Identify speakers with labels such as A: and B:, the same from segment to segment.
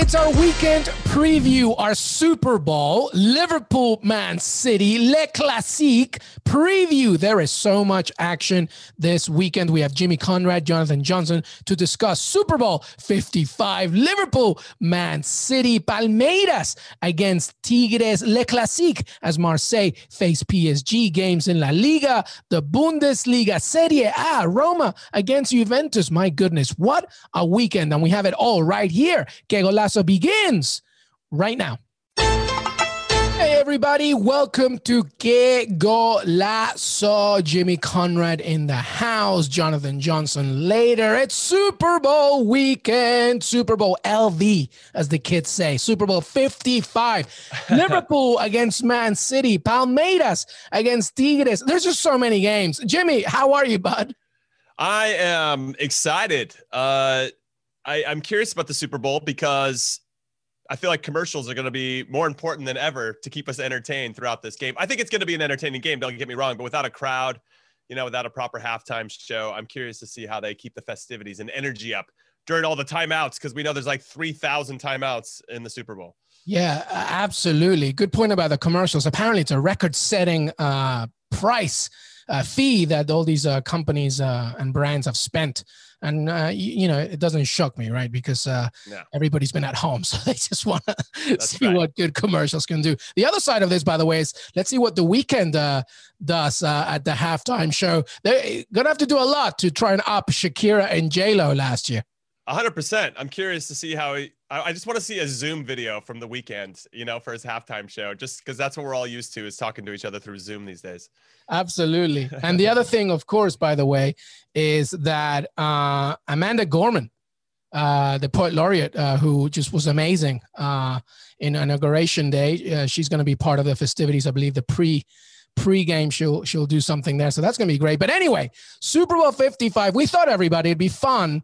A: It's our weekend preview, our Super Bowl, Liverpool Man City, Le Classique preview. There is so much action this weekend. We have Jimmy Conrad, Jonathan Johnson to discuss Super Bowl 55, Liverpool Man City, Palmeiras against Tigres, Le Classique as Marseille face PSG games in La Liga, the Bundesliga, Serie A, Roma against Juventus. My goodness, what a weekend. And we have it all right here. Que Golazo begins right now. Hey, everybody, welcome to Que Golazo. Jimmy Conrad in the house, Jonathan Johnson later. It's Super Bowl weekend, Super Bowl LV, as the kids say, Super Bowl 55. Liverpool against Man City, Palmeiras against Tigres. There's just so many games. Jimmy, how are you, bud?
B: I am excited. Uh, I, I'm curious about the Super Bowl because I feel like commercials are going to be more important than ever to keep us entertained throughout this game. I think it's going to be an entertaining game. Don't get me wrong, but without a crowd, you know, without a proper halftime show, I'm curious to see how they keep the festivities and energy up during all the timeouts because we know there's like 3,000 timeouts in the Super Bowl.
A: Yeah, absolutely. Good point about the commercials. Apparently, it's a record-setting uh, price uh, fee that all these uh, companies uh, and brands have spent and uh, you, you, know it doesn't shock me right? Because uh, no. everybody's been at home so they just want to see right. what good commercials can do. The other side of this by the way is let's see what the Weeknd uh, does uh, at the halftime show. They're gonna have to do a lot to try and up shakira and j-lo last year.
B: 100% i'm curious to see how he I just want to see a Zoom video from the Weeknd, you know, for his halftime show, just because that's what we're all used to is talking to each other through Zoom these days.
A: Absolutely. and the other thing, of course, by the way, is that uh, Amanda Gorman, uh, the poet laureate, uh, who just was amazing uh, in inauguration day, uh, she's going to be part of the festivities. I believe the pre pre-game she'll she'll do something there, so that's going to be great. But anyway, Super Bowl Fifty Five. We thought everybody it'd be fun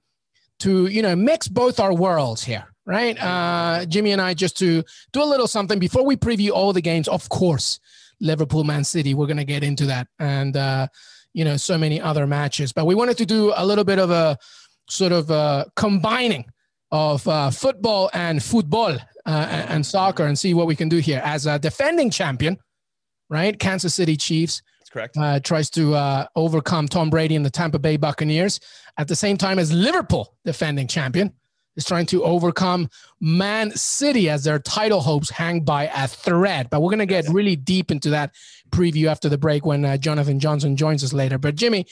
A: to you know mix both our worlds here right? Uh, Jimmy and I just to do a little something before we preview all the games. Of course, Liverpool, Man City, we're going to get into that. And, uh, you know, so many other matches. But we wanted to do a little bit of a sort of uh, combining of uh, football and football uh, and soccer and see what we can do here. As a defending champion, right? Kansas City Chiefs.
B: That's correct.
A: Uh, tries to uh, overcome Tom Brady and the Tampa Bay Buccaneers at the same time as Liverpool, defending champion, is trying to overcome Man City as their title hopes hang by a thread. But we're going to get really deep into that preview after the break when uh, Jonathan Johnson joins us later. But Jimmy,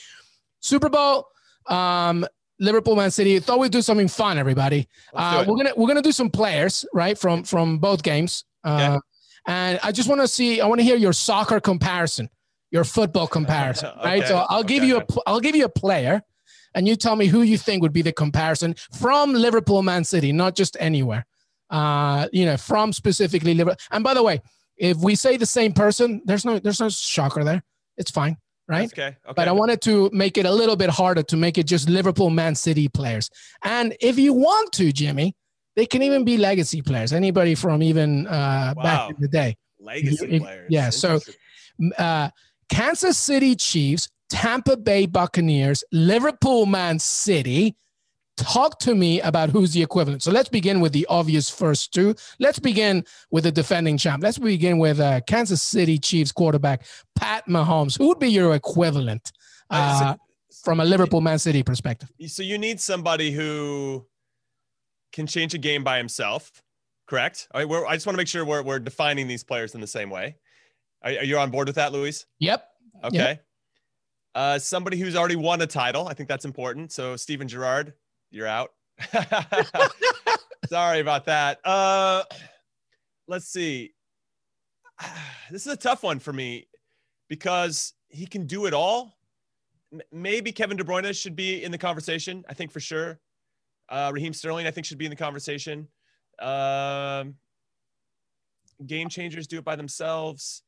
A: Super Bowl, um, Liverpool, Man City. Thought we'd do something fun, everybody. Uh, we're gonna we're gonna do some players right from from both games. Uh, And I just want to see. I want to hear your soccer comparison, your football comparison, right? So I'll okay. give you a I'll give you a player and you tell me who you think would be the comparison from Liverpool, Man City, not just anywhere. Uh, you know, from specifically Liverpool. And by the way, if we say the same person, there's no there's no shocker there. It's fine, right?
B: okay. okay.
A: But I wanted to make it a little bit harder to make it just Liverpool, Man City players. And if you want to, Jimmy, they can even be legacy players. Anybody from even uh, wow. back in the day.
B: Legacy
A: if,
B: players.
A: Yeah. So, uh, Kansas City Chiefs Tampa Bay Buccaneers, Liverpool Man City. Talk to me about who's the equivalent. So let's begin with the obvious first two. Let's begin with the defending champ. Let's begin with uh, Kansas City Chiefs quarterback Pat Mahomes. Who would be your equivalent uh, from a Liverpool Man City perspective?
B: So you need somebody who can change a game by himself, correct? I just want to make sure we're, we're defining these players in the same way. Are, are you on board with that, Luis?
A: Yep.
B: Okay. Yep. Uh, somebody who's already won a title. I think that's important. So Steven Gerrard, you're out. Sorry about that. Uh, let's see. This is a tough one for me because he can do it all, maybe Kevin De Bruyne should be in the conversation. I think for sure. Uh, Raheem Sterling, I think, should be in the conversation. Um, game changers do it by themselves.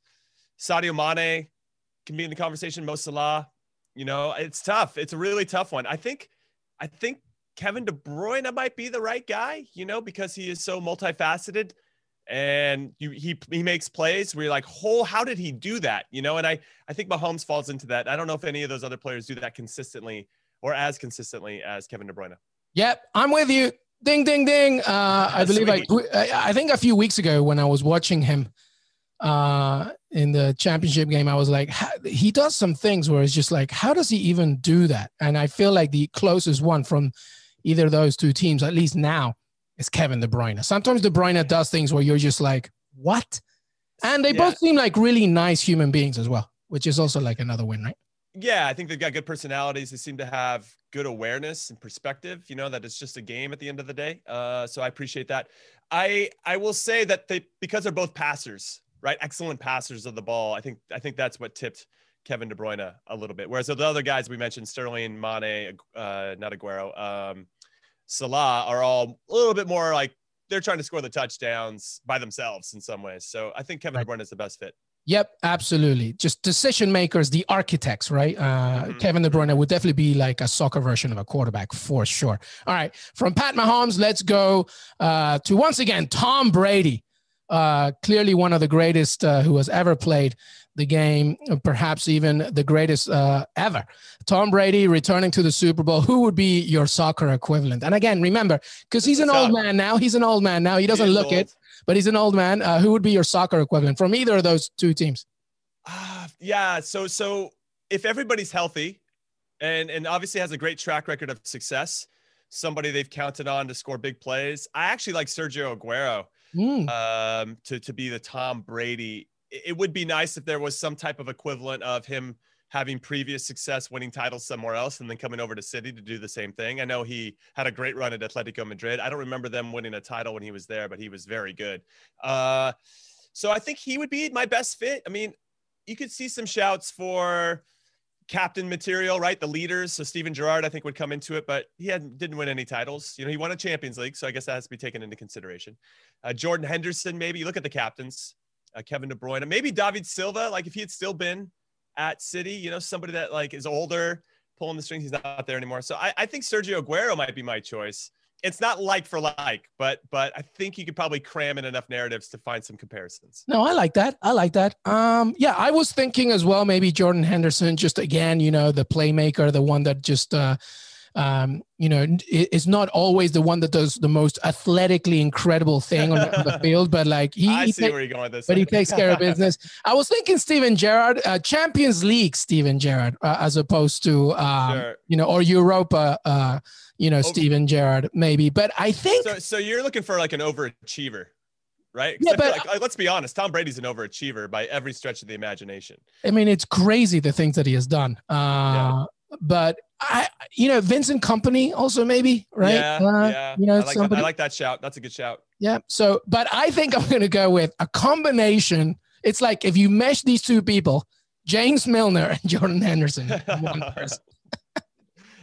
B: Sadio Mane can be in the conversation. Mo Salah, you know, it's tough. It's a really tough one. I think, I think Kevin De Bruyne might be the right guy, you know, because he is so multifaceted and you, he he makes plays where you're like, oh, how did he do that? You know, and I I think Mahomes falls into that. I don't know if any of those other players do that consistently or as consistently as Kevin De Bruyne.
A: Yep, I'm with you. Ding, ding, ding. Uh, I believe I, I think a few weeks ago when I was watching him uh, in the championship game, I was like, he does some things where it's just like, how does he even do that? And I feel like the closest one from either of those two teams, at least now, is Kevin De Bruyne. Sometimes De Bruyne does things where you're just like, what? And they yeah. both seem like really nice human beings as well, which is also like another win, right?
B: Yeah, I think they've got good personalities. They seem to have good awareness and perspective. You know that it's just a game at the end of the day. Uh, so I appreciate that. I I will say that they because they're both passers, right? Excellent passers of the ball. I think I think that's what tipped Kevin De Bruyne a little bit. Whereas the other guys we mentioned, Sterling, Mane, uh, not Aguero, um, Salah, are all a little bit more like they're trying to score the touchdowns by themselves in some ways. So I think Kevin right. De Bruyne is the best fit.
A: Yep, absolutely. Just decision makers, the architects, right? Uh, mm-hmm. Kevin De Bruyne would definitely be like a soccer version of a quarterback for sure. All right, from Pat Mahomes, let's go uh, to once again Tom Brady. Uh, clearly one of the greatest uh, who has ever played the game, perhaps even the greatest uh, ever. Tom Brady returning to the Super Bowl. Who would be your soccer equivalent? And again, remember, because he's an old man now. He's an old man now. He doesn't he look old. it but he's an old man. Uh, who would be your soccer equivalent from either of those two teams?
B: Uh, yeah. So, so if everybody's healthy and, and obviously has a great track record of success, somebody they've counted on to score big plays, I actually like Sergio Aguero mm. um, to, to be the Tom Brady. It would be nice if there was some type of equivalent of him – having previous success winning titles somewhere else and then coming over to City to do the same thing. I know he had a great run at Atletico Madrid. I don't remember them winning a title when he was there, but he was very good. Uh, so I think he would be my best fit. I mean, you could see some shouts for captain material, right? The leaders. So Steven Gerrard, I think, would come into it, but he had didn't win any titles. You know, he won a Champions League, so I guess that has to be taken into consideration. Uh, Jordan Henderson, maybe. You look at the captains. Uh, Kevin De Bruyne, maybe David Silva. Like if he had still been at City, you know, somebody that like is older, pulling the strings. He's not there anymore. So I, I think Sergio Aguero might be my choice. It's not like for like, but but I think you could probably cram in enough narratives to find some comparisons.
A: No, I like that. I like that. Um, yeah, I was thinking as well, maybe Jordan Henderson, just again, you know, the playmaker, the one that just uh um, you know, is not always the one that does the most athletically incredible thing on, on the field, but like he,
B: I
A: he
B: see where you're going with this.
A: But he takes care of business. I was thinking Steven Gerrard, uh, Champions League Steven Gerrard, uh, as opposed to um, sure. you know, or Europa, uh, you know, Steven Gerrard maybe. But I think
B: so. So you're looking for like an overachiever right? Yeah, but like, like, let's be honest, Tom Brady's an overachiever by every stretch of the imagination.
A: I mean, it's crazy the things that he has done. Uh, yeah. But I, you know, Vincent Kompany also maybe, right?
B: Yeah, uh, yeah. You know, I like, somebody, that, I like that shout. That's a good shout.
A: Yeah. So, but I think I'm going to go with a combination. It's like if you mesh these two people, James Milner and Jordan Henderson, one person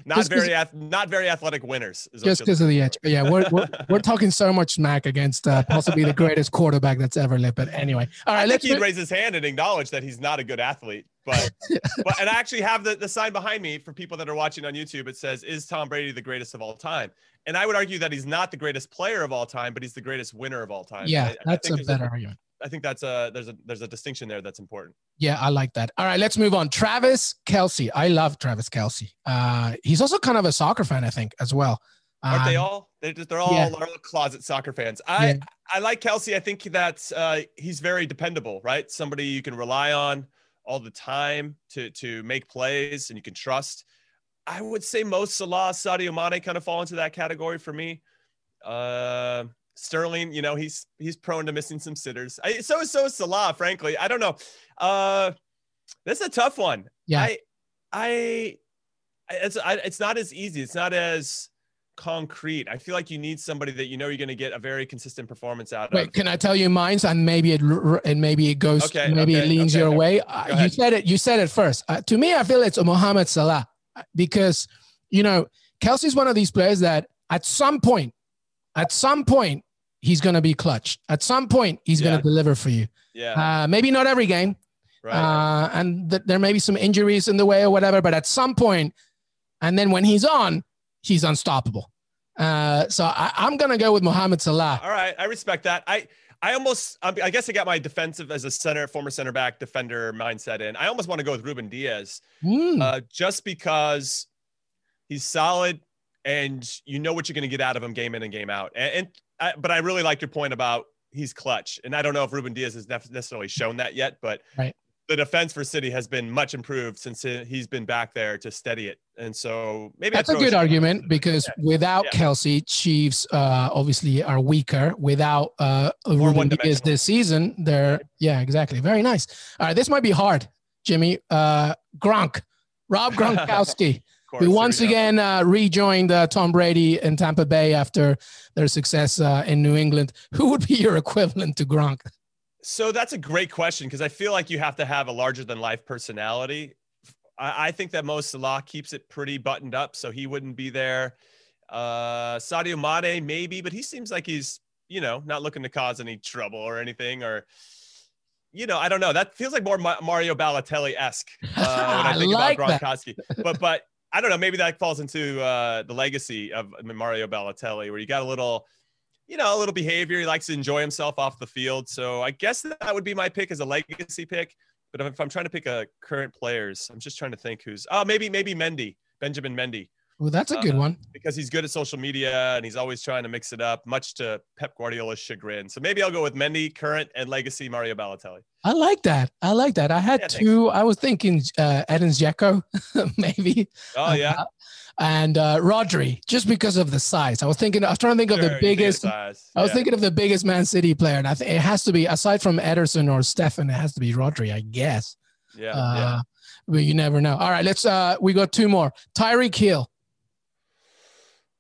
B: not just very ath- not very athletic winners.
A: Just because of the edge. Yeah, we're, we're, we're talking so much smack against uh, possibly the greatest quarterback that's ever lived. But anyway, all right.
B: I let's he'd raise his hand and acknowledge that he's not a good athlete. But but and I actually have the, the sign behind me for people that are watching on YouTube. It says, "Is Tom Brady the greatest of all time?" And I would argue that he's not the greatest player of all time, but he's the greatest winner of all time.
A: Yeah, I, that's I a better argument.
B: I think that's a there's a there's a distinction there that's important.
A: Yeah, I like that. All right, let's move on. Travis Kelce. I love Travis Kelce. Uh, he's also kind of a soccer fan, I think, as well.
B: Aren't um, they all? They're just they're all yeah. closet soccer fans. I yeah. I like Kelce. I think that uh, he's very dependable, right? Somebody you can rely on all the time to to make plays and you can trust. I would say most Salah, Sadio Mane kind of fall into that category for me. Uh, Sterling, you know, he's he's prone to missing some sitters. I, so is so is Salah, frankly. I don't know. Uh this is a tough one.
A: Yeah.
B: I I it's I, it's not as easy. It's not as concrete. I feel like you need somebody that you know you're going to get a very consistent performance out of.
A: Wait,
B: of.
A: can I tell you mine? And maybe it and maybe it goes, okay, maybe okay, it leans okay, your way. Uh, you said it. You said it first. Uh, to me, I feel it's Mohamed Salah. because you know Kelce's one of these players that at some point, at some point, he's going to be clutch. At some point, he's
B: Yeah.
A: going to deliver for you.
B: Yeah.
A: Uh, maybe not every game,
B: right.
A: uh, and th- there may be some injuries in the way or whatever, but at some point, and then when he's on, he's unstoppable. Uh, so I, I'm going to go with Mohamed Salah.
B: All right, I respect that. I I almost I I guess I got my defensive as a center, former center back defender mindset in. I almost want to go with Ruben Dias,
A: Mm,
B: uh, just because he's solid and you know what you're going to get out of him game in and game out. And, and I, but I really like your point about he's clutch, and I don't know if Ruben Dias has necessarily shown that yet, but
A: Right.
B: the defense for City has been much improved since he- he's been back there to steady it, and so maybe
A: That's a good argument because without
B: Yeah.
A: Kelce, Chiefs uh, obviously are weaker. Without uh, Ruben
B: Dias
A: this season, they're yeah, exactly. Very nice. All right, this might be hard, Jimmy. Uh, Gronk, Rob Gronkowski,
B: course,
A: who once again uh, rejoined uh, Tom Brady in Tampa Bay after their success uh, in New England. Who would be your equivalent to Gronk?
B: So that's a great question because I feel like you have to have a larger than life personality. I, I think that Mo Salah keeps it pretty buttoned up, so he wouldn't be there. Uh, Sadio Mane maybe, but he seems like he's you know not looking to cause any trouble or anything, or you know I don't know. That feels like more Mario Balotelli esque uh, when I
A: I
B: think
A: like
B: about. Gronkowski. But but I don't know. Maybe that falls into uh, the legacy of Mario Balotelli, where you got a little you know, a little behavior. He likes to enjoy himself off the field. So I guess that would be my pick as a legacy pick. But if I'm trying to pick a current players, I'm just trying to think who's oh maybe maybe Mendy, Benjamin Mendy,
A: Well, that's a good
B: Uh,
A: one.
B: because he's good at social media and he's always trying to mix it up, much to Pep Guardiola's chagrin. So maybe I'll go with Mendy, current and legacy Mario Balotelli.
A: I like that. I like that. I had
B: Yeah, thanks.
A: two. I was thinking uh, Edin Dzeko, maybe.
B: Oh yeah,
A: Uh, and uh, Rodri, just because of the size. I was thinking. I was trying to think of the biggest.
B: size.
A: I was thinking of the biggest Man City player, and I think it has to be aside from Ederson or Steffen, it has to be Rodri, I guess.
B: yeah,
A: uh,
B: yeah.
A: But you never know. All right, let's. uh We got two more. Tyreek Hill,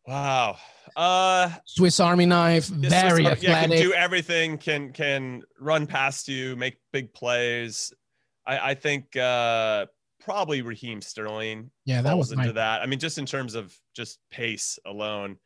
B: Wow. Uh,
A: Swiss Army knife, very
B: Swiss Army- yeah, can do everything. Can can run past you, make big plays. I, I think uh, probably Raheem Sterling
A: yeah, that was
B: into
A: my.
B: that. I mean, just in terms of just pace alone,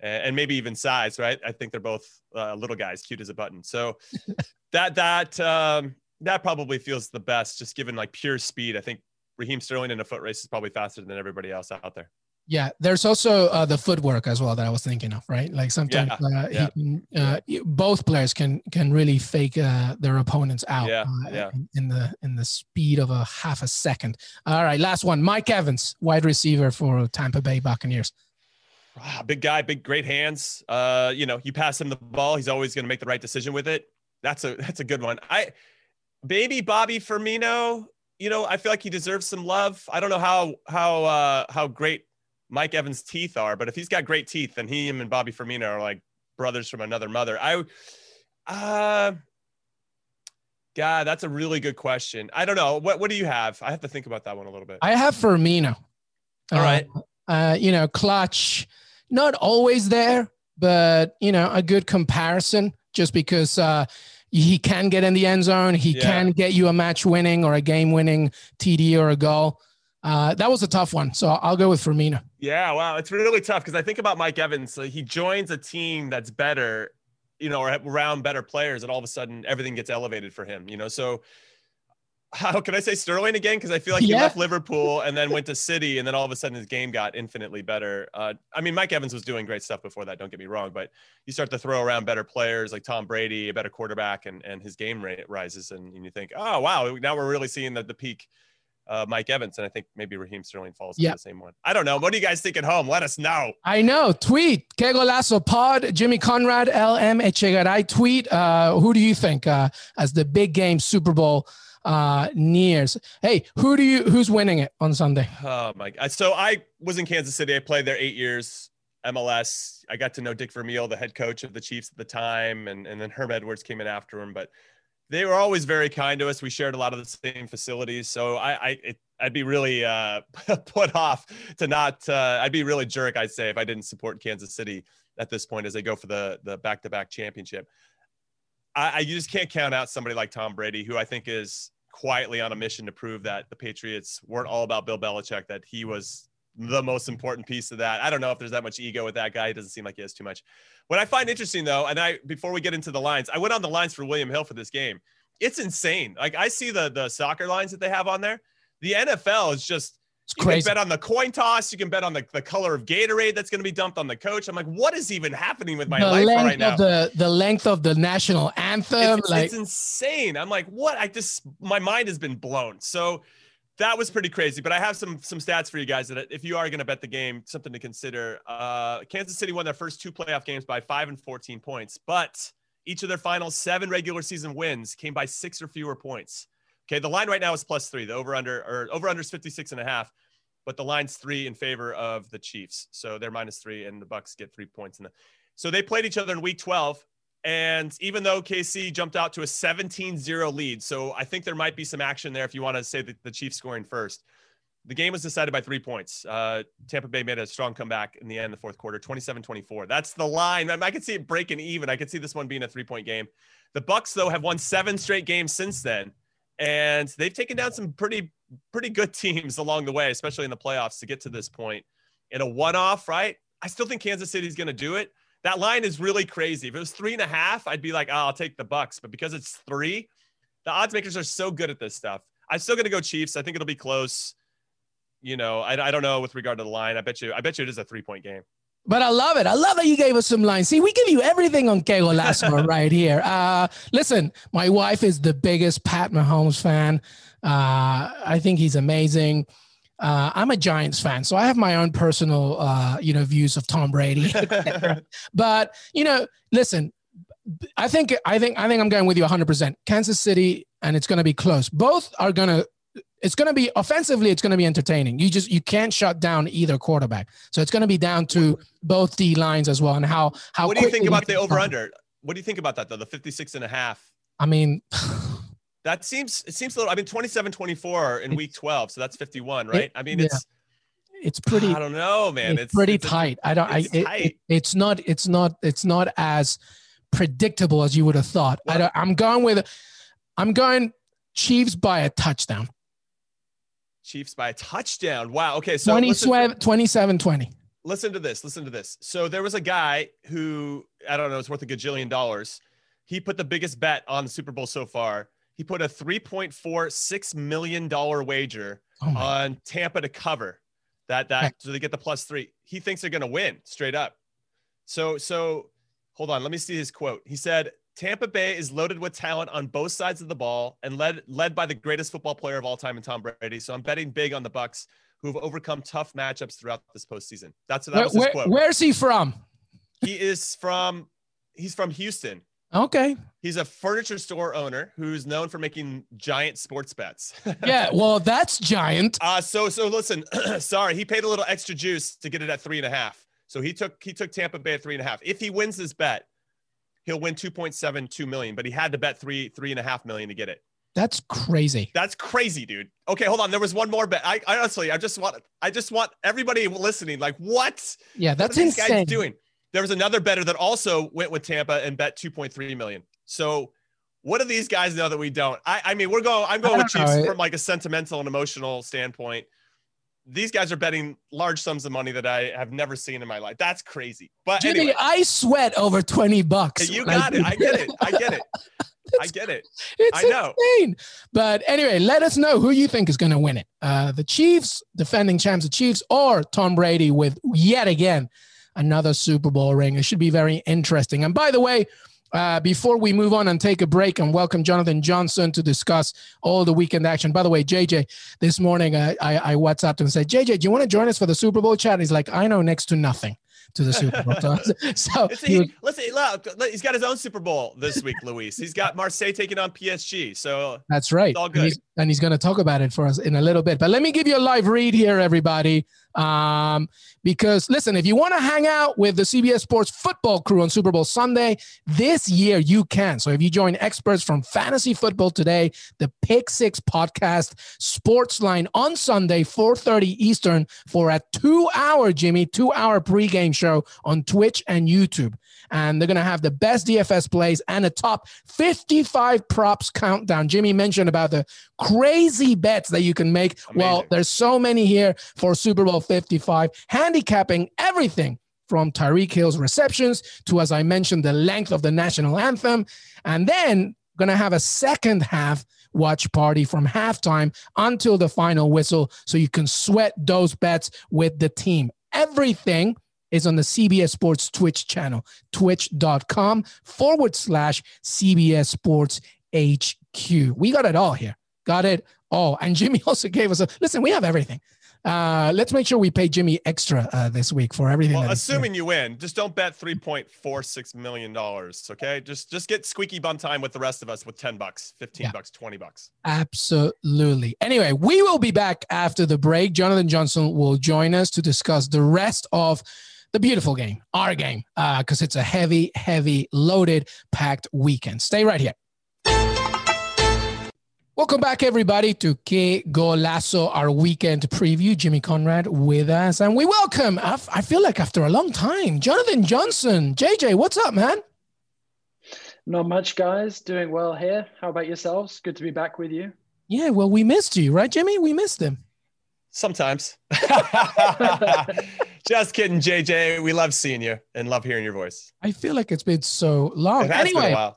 B: and, and maybe even size, right? I think they're both uh, little guys, cute as a button. So that that um, that probably feels the best, just given like pure speed. I think Raheem Sterling in a foot race is probably faster than everybody else out there.
A: Yeah, there's also uh, the footwork as well that I was thinking of, right? Like sometimes
B: Yeah,
A: uh,
B: yeah.
A: he can, uh, both players can can really fake uh, their opponents out
B: Yeah,
A: uh,
B: yeah.
A: In, in the in the speed of a half a second. All right, last one, Mike Evans, wide receiver for Tampa Bay Buccaneers.
B: Ah, big guy, big great hands. Uh, you know, you pass him the ball, he's always going to make the right decision with it. That's a that's a good one. I baby Bobby Firmino, you know, I feel like he deserves some love. I don't know how how uh how great Mike Evans' teeth are, but if he's got great teeth, then he him and Bobby Firmino are like brothers from another mother. I uh God, that's a really good question. I don't know. What what do you have? I have to think about that one a little bit.
A: I have Firmino.
B: All right.
A: Uh, uh, you know, clutch, not always there, but you know, a good comparison just because uh, he can get in the end zone. He
B: Yeah.
A: can get you a match winning or a game winning TD or a goal. Uh, that was a tough one. So I'll go with Firmino.
B: Yeah, wow, it's really tough because I think about Mike Evans. So he joins a team that's better, you know, or around better players, and all of a sudden everything gets elevated for him. You know, so how can I say Sterling again? Because I feel like he
A: Yeah.
B: left Liverpool and then went to City, and then all of a sudden his game got infinitely better. Uh, I mean, Mike Evans was doing great stuff before that. Don't get me wrong, but you start to throw around better players like Tom Brady, a better quarterback, and and his game rate rises, and, and you think, oh wow, now we're really seeing that the peak. Uh, Mike Evans, and I think maybe Raheem Sterling falls
A: Yeah.
B: into the same one. I don't know. What do you guys think at home? Let us know.
A: I know. Tweet Que Golazo Pod, Jimmy Conrad, LM Echegaray. Tweet. Uh, who do you think uh, as the big game Super Bowl uh, nears? Hey, who do you who's winning it on Sunday?
B: Oh my god! So I was in Kansas City. I played there eight years. MLS. I got to know Dick Vermeil, the head coach of the Chiefs at the time, and and then Herm Edwards came in after him. But they were always very kind to us. We shared a lot of the same facilities. So I I I'd be really uh, put off to not. Uh, I'd be really jerk. I'd say if I didn't support Kansas City at this point as they go for the the back to back championship. I, I you just can't count out somebody like Tom Brady, who I think is quietly on a mission to prove that the Patriots weren't all about Bill Belichick, that he was the most important piece of that. I don't know if there's that much ego with that guy. It doesn't seem like he has too much. What I find interesting though, and I before we get into the lines, I went on the lines for William Hill for this game. It's insane. Like I see the the soccer lines that they have on there. The NFL is just
A: It's
B: you
A: crazy.
B: can bet on the coin toss. You can bet on the, the color of Gatorade that's going to be dumped on the coach. I'm like, what is even happening with my
A: the
B: life right now?
A: the the length of the national anthem,
B: it's,
A: like
B: it's insane. I'm like, what? I just my mind has been blown. So that was pretty crazy. But I have some some stats for you guys that if you are going to bet the game, something to consider. Uh, Kansas City won their first two playoff games by five and 14 points, but each of their final seven regular season wins came by six or fewer points. Okay, the line right now is plus three. The over under or over under is 56 and a half, but the line's three in favor of the Chiefs. So they're minus three, and the Bucks get three points in the. So they played each other in week 12. And even though KC jumped out to a 17 0 lead, so I think there might be some action there if you want to say that the Chiefs scoring first. The game was decided by three points. Uh, Tampa Bay made a strong comeback in the end, the fourth quarter, 27 24. That's the line. I, I could see it breaking even. I could see this one being a three point game. The Bucks, though, have won seven straight games since then. And they've taken down some pretty, pretty good teams along the way, especially in the playoffs to get to this point. In a one off, right? I still think Kansas City's going to do it that line is really crazy. If it was three and a half, I'd be like, oh, I'll take the Bucks. But because it's three, the odds makers are so good at this stuff. I'm still going to go Chiefs. I think it'll be close. You know, I, I don't know with regard to the line. I bet you, I bet you it is a three point game.
A: But I love it. I love that you gave us some lines. See, we give you everything on Que Golazo right here. Uh, listen, my wife is the biggest Pat Mahomes fan. Uh, I think he's amazing. Uh, I'm a Giants fan, so I have my own personal, uh, you know, views of Tom Brady. but you know, listen, I think I think I think I'm going with you 100. percent Kansas City, and it's going to be close. Both are going to. It's going to be offensively. It's going to be entertaining. You just you can't shut down either quarterback. So it's going to be down to both D lines as well, and how how.
B: What do you think about the over under? What do you think about that though? The 56 and a half.
A: I mean,
B: That seems it seems a little. I mean, 27 24 in week 12, so that's 51,
A: It-
B: right? I mean,
A: yeah.
B: it's
A: it's pretty.
B: I don't know, man.
A: it's, pretty
B: it's
A: tight. I don't. I,
B: it's
A: it-
B: tight.
A: it- it's not. It's not. It's not as predictable as you would have thought. I don't, I'm going with. I'm going Chiefs by a touchdown.
B: Chiefs by a touchdown. Wow. Okay, so
A: 20,
B: listen-
A: 27 20.
B: listen to this. Listen to this. So there was a guy who I don't know, it's worth a gajillion dollars. He put the biggest bet on the Super Bowl so far. He put a $3.46 million wager
A: Oh
B: on Tampa to cover that that so they get the plus three. He thinks they're gonna win straight up. So so hold on, let me see his quote. He said Tampa Bay is loaded with talent on both sides of the ball and led led by the greatest football player of all time in Tom Brady. So I'm betting big on the Bucks who've overcome tough matchups throughout this postseason. That's that
A: Where-
B: was his
A: where-
B: quote.
A: where's he from?
B: He is from he's from Houston.
A: Okay.
B: He's a furniture store owner who's known for making giant sports bets.
A: Yeah. Well, that's giant.
B: Uh so so listen, sorry, he paid a little extra juice to get it at three and a half. So he took he took Tampa Bay at three and a half. If he wins this bet, he'll win 2.72 million, but he had to bet three, three and a half million to get it.
A: That's crazy.
B: That's crazy, dude. Okay, hold on. There was one more bet. I, I honestly I just want I just want everybody listening, like, what?
A: Yeah, that's
B: these
A: insane.
B: guys doing? There was another bettor that also went with Tampa and bet 2.3 million. So what do these guys know that we don't? I, I mean, we're going, I'm going
A: I
B: with Chiefs
A: know.
B: from like a sentimental and emotional standpoint. These guys are betting large sums of money that I have never seen in my life. That's crazy. But
A: Jimmy,
B: anyway,
A: I sweat over 20 bucks.
B: you got it. I get it. I get it. I get it.
A: It's
B: I know.
A: insane. But anyway, let us know who you think is going to win it. Uh, the Chiefs, defending champs, the Chiefs, or Tom Brady with yet again another Super Bowl ring. It should be very interesting. And by the way, uh, before we move on and take a break and welcome Jonathan Johnson to discuss all the weekend action. By the way, JJ, this morning uh, I, I WhatsApped him and said, JJ, do you want to join us for the Super Bowl chat? He's like, I know next to nothing to the Super Bowl. So,
B: he,
A: he
B: listen, look, he's got his own Super Bowl this week, Luis. He's got Marseille taking on PSG. So
A: That's right.
B: all
A: And
B: good.
A: he's, and he's going to talk about it for us in a little bit. But let me give you a live read here, everybody. Um, because listen, if you want to hang out with the CBS Sports football crew on Super Bowl Sunday this year, you can. So if you join experts from Fantasy Football today, the Pick Six podcast, SportsLine on Sunday, 4:30 Eastern, for a two-hour Jimmy two-hour pregame show on Twitch and YouTube. And they're going to have the best DFS plays and a top 55 props countdown. Jimmy mentioned about the crazy bets that you can make. Amazing. Well, there's so many here for Super Bowl 55, handicapping everything from Tyreek Hill's receptions to, as I mentioned, the length of the national anthem. And then going to have a second half watch party from halftime until the final whistle so you can sweat those bets with the team. Everything is on the CBS Sports Twitch channel, twitch.com forward slash CBS Sports HQ. We got it all here. Got it all. And Jimmy also gave us a listen, we have everything. Uh, let's make sure we pay Jimmy extra uh, this week for everything.
B: Well, assuming you win, just don't bet three point four six million dollars. Okay, just just get squeaky bum time with the rest of us with ten bucks, fifteen yeah. bucks, twenty bucks.
A: Absolutely. Anyway, we will be back after the break. Jonathan Johnson will join us to discuss the rest of the beautiful game, our game, because uh, it's a heavy, heavy, loaded, packed weekend. Stay right here. Welcome back, everybody, to Que Golazo, our weekend preview. Jimmy Conrad with us, and we welcome. I, f- I feel like after a long time, Jonathan Johnson. JJ, what's up, man?
C: Not much, guys. Doing well here. How about yourselves? Good to be back with you.
A: Yeah, well, we missed you, right, Jimmy? We missed him.
B: Sometimes. Just kidding, JJ. We love seeing you and love hearing your voice.
A: I feel like it's been so long. anyway,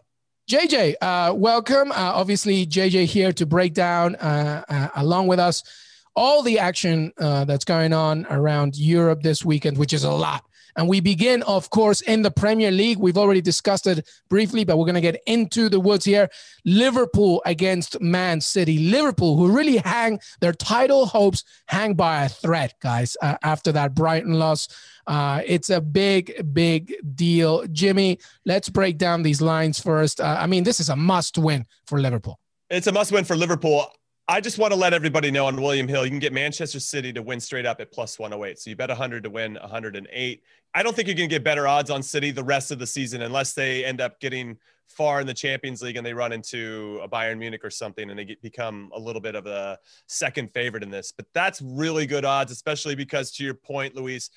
A: JJ, uh, welcome. Uh, obviously, JJ here to break down uh, uh, along with us all the action uh, that's going on around Europe this weekend, which is a lot. And we begin, of course, in the Premier League. We've already discussed it briefly, but we're going to get into the woods here. Liverpool against Man City. Liverpool, who really hang their title hopes hang by a thread, guys, uh, after that Brighton loss. Uh, it's a big, big deal. Jimmy, let's break down these lines first. Uh, I mean, this is a must win for Liverpool.
B: It's a must win for Liverpool. I just want to let everybody know on William Hill, you can get Manchester City to win straight up at plus 108. So you bet 100 to win 108. I don't think you're going to get better odds on City the rest of the season unless they end up getting far in the Champions League and they run into a Bayern Munich or something and they get, become a little bit of a second favorite in this. But that's really good odds, especially because to your point, Luis,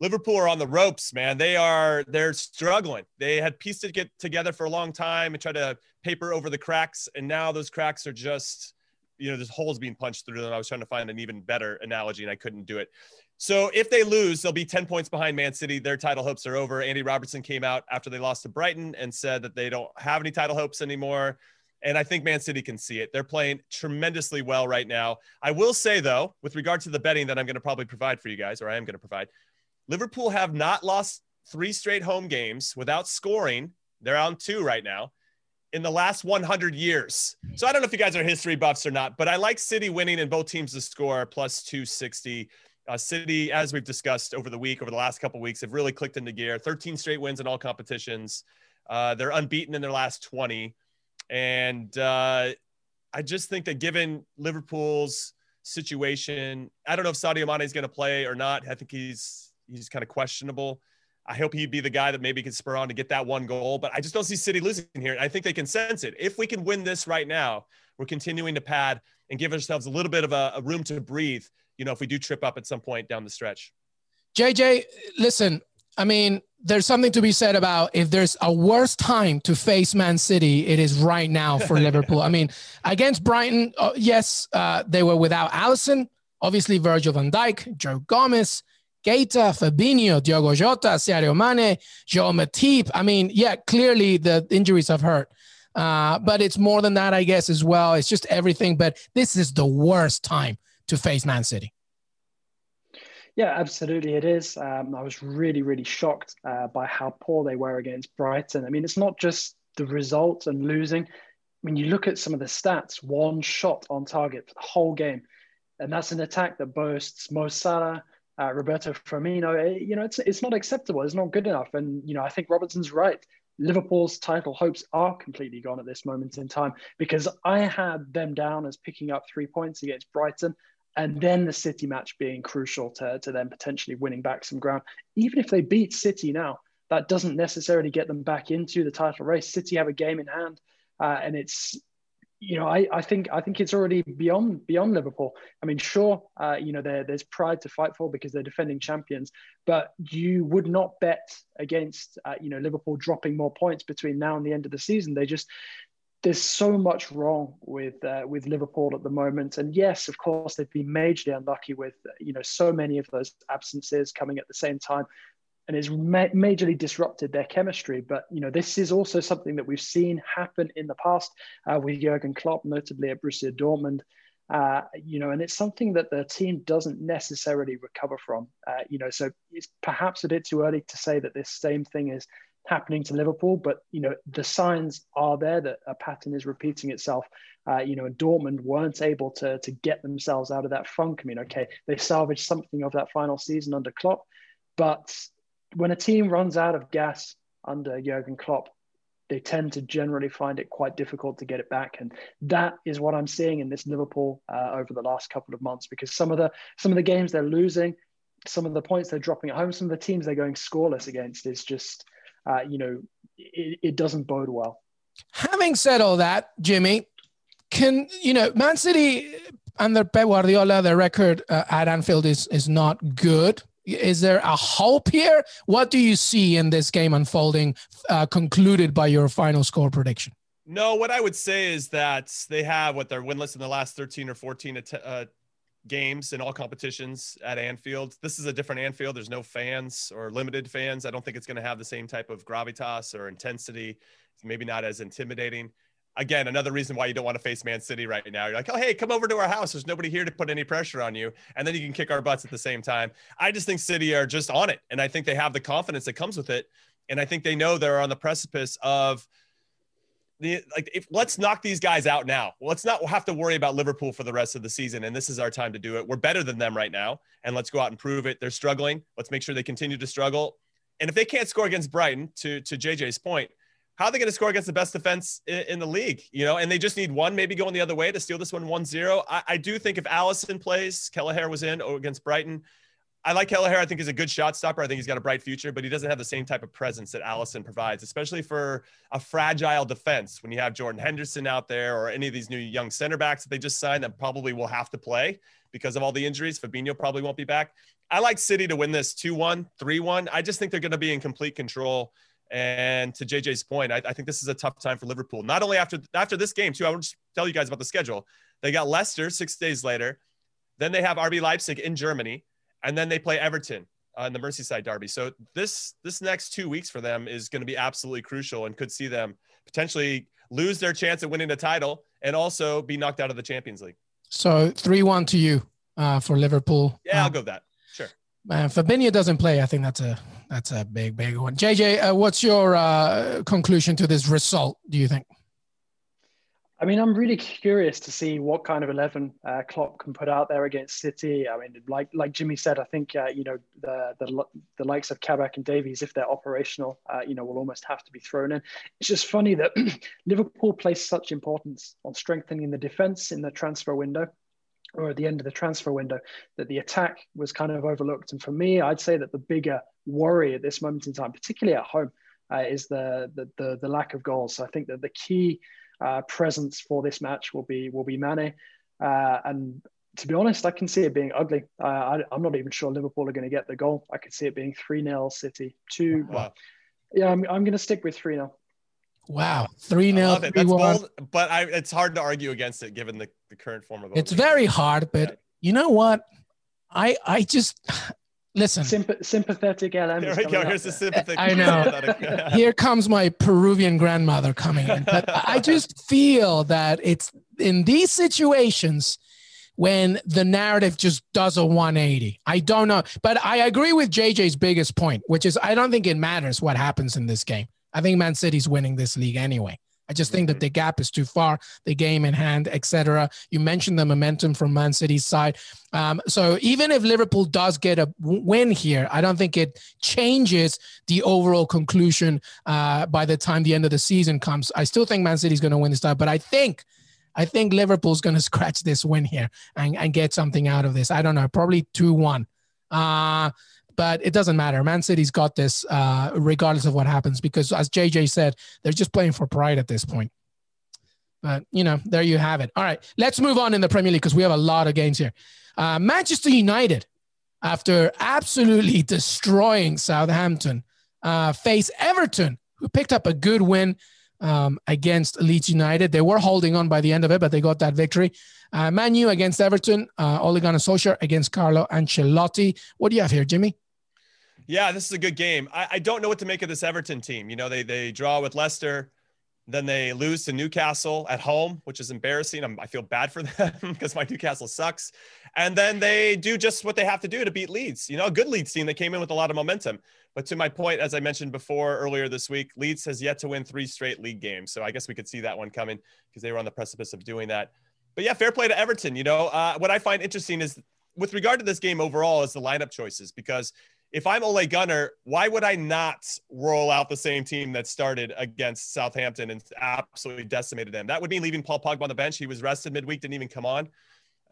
B: Liverpool are on the ropes, man. They are they're struggling. They had pieced it get together for a long time and tried to paper over the cracks, and now those cracks are just you know, there's holes being punched through them. I was trying to find an even better analogy and I couldn't do it. So if they lose, they'll be 10 points behind Man City. Their title hopes are over. Andy Robertson came out after they lost to Brighton and said that they don't have any title hopes anymore. And I think Man City can see it. They're playing tremendously well right now. I will say, though, with regard to the betting that I'm going to probably provide for you guys, or I am going to provide, Liverpool have not lost three straight home games without scoring. They're on two right now in the last 100 years. So I don't know if you guys are history buffs or not, but I like City winning and both teams to score plus 260. Uh, City, as we've discussed over the week, over the last couple weeks, have really clicked into gear. 13 straight wins in all competitions. Uh, they're unbeaten in their last 20. And uh, I just think that given Liverpool's situation, I don't know if Sadio Mane is going to play or not. I think he's he's kind of questionable. I hope he'd be the guy that maybe could spur on to get that one goal. But I just don't see City losing here. I think they can sense it. If we can win this right now, we're continuing to pad and give ourselves a little bit of a, a room to breathe. You know, if we do trip up at some point down the stretch.
A: JJ, listen. I mean, there's something to be said about if there's a worse time to face Man City, it is right now for Liverpool. I mean, against Brighton, uh, yes, uh, they were without Alisson, obviously Virgil van Dijk, Joe Gomez, Keita, Fabinho, Diogo Jota, Sadio Mane, Joe Matip. I mean, yeah, clearly the injuries have hurt. Uh, but it's more than that, I guess, as well. It's just everything. But this is the worst time to face Man City.
C: Yeah, absolutely, it is. Um, I was really, really shocked uh, by how poor they were against Brighton. I mean, it's not just the result and losing. When you look at some of the stats, one shot on target for the whole game, and that's an attack that boasts Mo Salah, uh, Roberto Firmino, eh, you know, it's it's not acceptable. It's not good enough. And you know, I think Robertson's right. Liverpool's title hopes are completely gone at this moment in time because I had them down as picking up three points against Brighton, and then the City match being crucial to to them potentially winning back some ground. Even if they beat City now, that doesn't necessarily get them back into the title race. City have a game in hand, uh, and it's you know, I, I think I think it's already beyond beyond Liverpool. I mean, sure, uh, you know, there's pride to fight for because they're defending champions, but you would not bet against uh, you know Liverpool dropping more points between now and the end of the season. They just there's so much wrong with uh, with Liverpool at the moment, and yes, of course, they've been majorly unlucky with you know so many of those absences coming at the same time and it's ma- majorly disrupted their chemistry. But you know, this is also something that we've seen happen in the past uh, with Jurgen Klopp, notably at Borussia Dortmund. Uh, you know, and it's something that the team doesn't necessarily recover from. Uh, you know, so it's perhaps a bit too early to say that this same thing is happening to Liverpool, but you know, the signs are there that a pattern is repeating itself. Uh, you know, and Dortmund weren't able to to get themselves out of that funk. I mean, okay, they salvaged something of that final season under Klopp, but when a team runs out of gas under Jurgen Klopp, they tend to generally find it quite difficult to get it back, and that is what I'm seeing in this Liverpool uh, over the last couple of months. Because some of the some of the games they're losing, some of the points they're dropping at home, some of the teams they're going scoreless against is just, uh, you know, it, it doesn't bode well.
A: Having said all that, Jimmy, can you know Man City under Pep Guardiola, their record uh, at Anfield is is not good. Is there a hope here? What do you see in this game unfolding, uh, concluded by your final score prediction?
B: No, what I would say is that they have what they're winless in the last 13 or 14 uh, games in all competitions at Anfield. This is a different Anfield. There's no fans or limited fans. I don't think it's going to have the same type of gravitas or intensity. It's maybe not as intimidating again, another reason why you don't want to face Man City right now. You're like, oh, hey, come over to our house. There's nobody here to put any pressure on you. And then you can kick our butts at the same time. I just think City are just on it. And I think they have the confidence that comes with it. And I think they know they're on the precipice of the like if let's knock these guys out now. Let's not have to worry about Liverpool for the rest of the season. And this is our time to do it. We're better than them right now. And let's go out and prove it. They're struggling. Let's make sure they continue to struggle. And if they can't score against Brighton, to to JJ's point, how are they going to score against the best defense in, the league? You know, and they just need one, maybe going the other way to steal this one 1 0. I, I, do think if Alisson plays, Kelleher was in against Brighton. I like Kelleher. I think he's a good shot stopper. I think he's got a bright future, but he doesn't have the same type of presence that Alisson provides, especially for a fragile defense. When you have Jordan Henderson out there or any of these new young center backs that they just signed that probably will have to play because of all the injuries. Fabinho probably won't be back. I like City to win this 2 1, 3 1. I just think they're going to be in complete control and to JJ's point, I, I, think this is a tough time for Liverpool. Not only after after this game, too. I want to tell you guys about the schedule. They got Leicester six days later, then they have RB Leipzig in Germany, and then they play Everton on the Merseyside derby. So this this next two weeks for them is going to be absolutely crucial, and could see them potentially lose their chance at winning the title and also be knocked out of the Champions League.
A: So three one to you uh, for Liverpool.
B: Yeah, I'll
A: uh,
B: go with that.
A: Man, Fabinho doesn't play. I think that's a that's a big, big one. JJ, uh, what's your uh, conclusion to this result? Do you think?
C: I mean, I'm really curious to see what kind of eleven uh, Klopp can put out there against City. I mean, like like Jimmy said, I think uh, you know the, the the likes of Kabak and Davies, if they're operational, uh, you know, will almost have to be thrown in. It's just funny that Liverpool placed such importance on strengthening the defence in the transfer window or at the end of the transfer window, that the attack was kind of overlooked. And for me, I'd say that the bigger worry at this moment in time, particularly at home, uh, is the, the, the the lack of goals. So I think that the key uh, presence for this match will be will be Mane, uh, and to be honest, I can see it being ugly. Uh, I, am not even sure Liverpool are going to get the goal. I could see it being three 0 City two. Wow. Yeah, I'm I'm going to stick with three 0
A: Wow, three 0
B: That's bold, but I, it's hard to argue against it given the, the current form of.
A: The it's very hard, but yeah. you know what? I I just listen.
C: Symp- sympathetic LM.
B: Here we go. Here's the sympathetic.
A: I know. Here comes my Peruvian grandmother coming in, but I just feel that it's in these situations when the narrative just does a 180. I don't know, but I agree with JJ's biggest point, which is I don't think it matters what happens in this game. I think Man City's winning this league anyway. I just think that mm-hmm. the gap is too far, the game in hand, etc. You mentioned the momentum from Man City's side. Um, so even if Liverpool does get a win here, I don't think it changes the overall conclusion uh, by the time the end of the season comes. I still think Man City's going to win this time, but I think I think Liverpool's going to scratch this win here and, and get something out of this. I don't know, probably 2 1. Uh, but it doesn't matter. Man City's got this uh, regardless of what happens because, as JJ said, they're just playing for pride at this point. But you know, there you have it. All right, let's move on in the Premier League because we have a lot of games here. Uh, Manchester United, after absolutely destroying Southampton, uh, face Everton, who picked up a good win um, against Leeds United. They were holding on by the end of it, but they got that victory. Uh, Manu against Everton, uh, Ole Gunnar Solskjaer against Carlo Ancelotti. What do you have here, Jimmy?
B: Yeah, this is a good game. I, I don't know what to make of this Everton team. You know, they they draw with Leicester, then they lose to Newcastle at home, which is embarrassing. I'm, i feel bad for them because my Newcastle sucks. And then they do just what they have to do to beat Leeds. You know, a good Leeds team that came in with a lot of momentum. But to my point, as I mentioned before earlier this week, Leeds has yet to win three straight league games. So I guess we could see that one coming because they were on the precipice of doing that. But yeah, fair play to Everton. You know, uh, what I find interesting is with regard to this game overall is the lineup choices because if I'm Ole Gunnar, why would I not roll out the same team that started against Southampton and absolutely decimated them? That would mean leaving Paul Pogba on the bench. He was rested midweek, didn't even come on.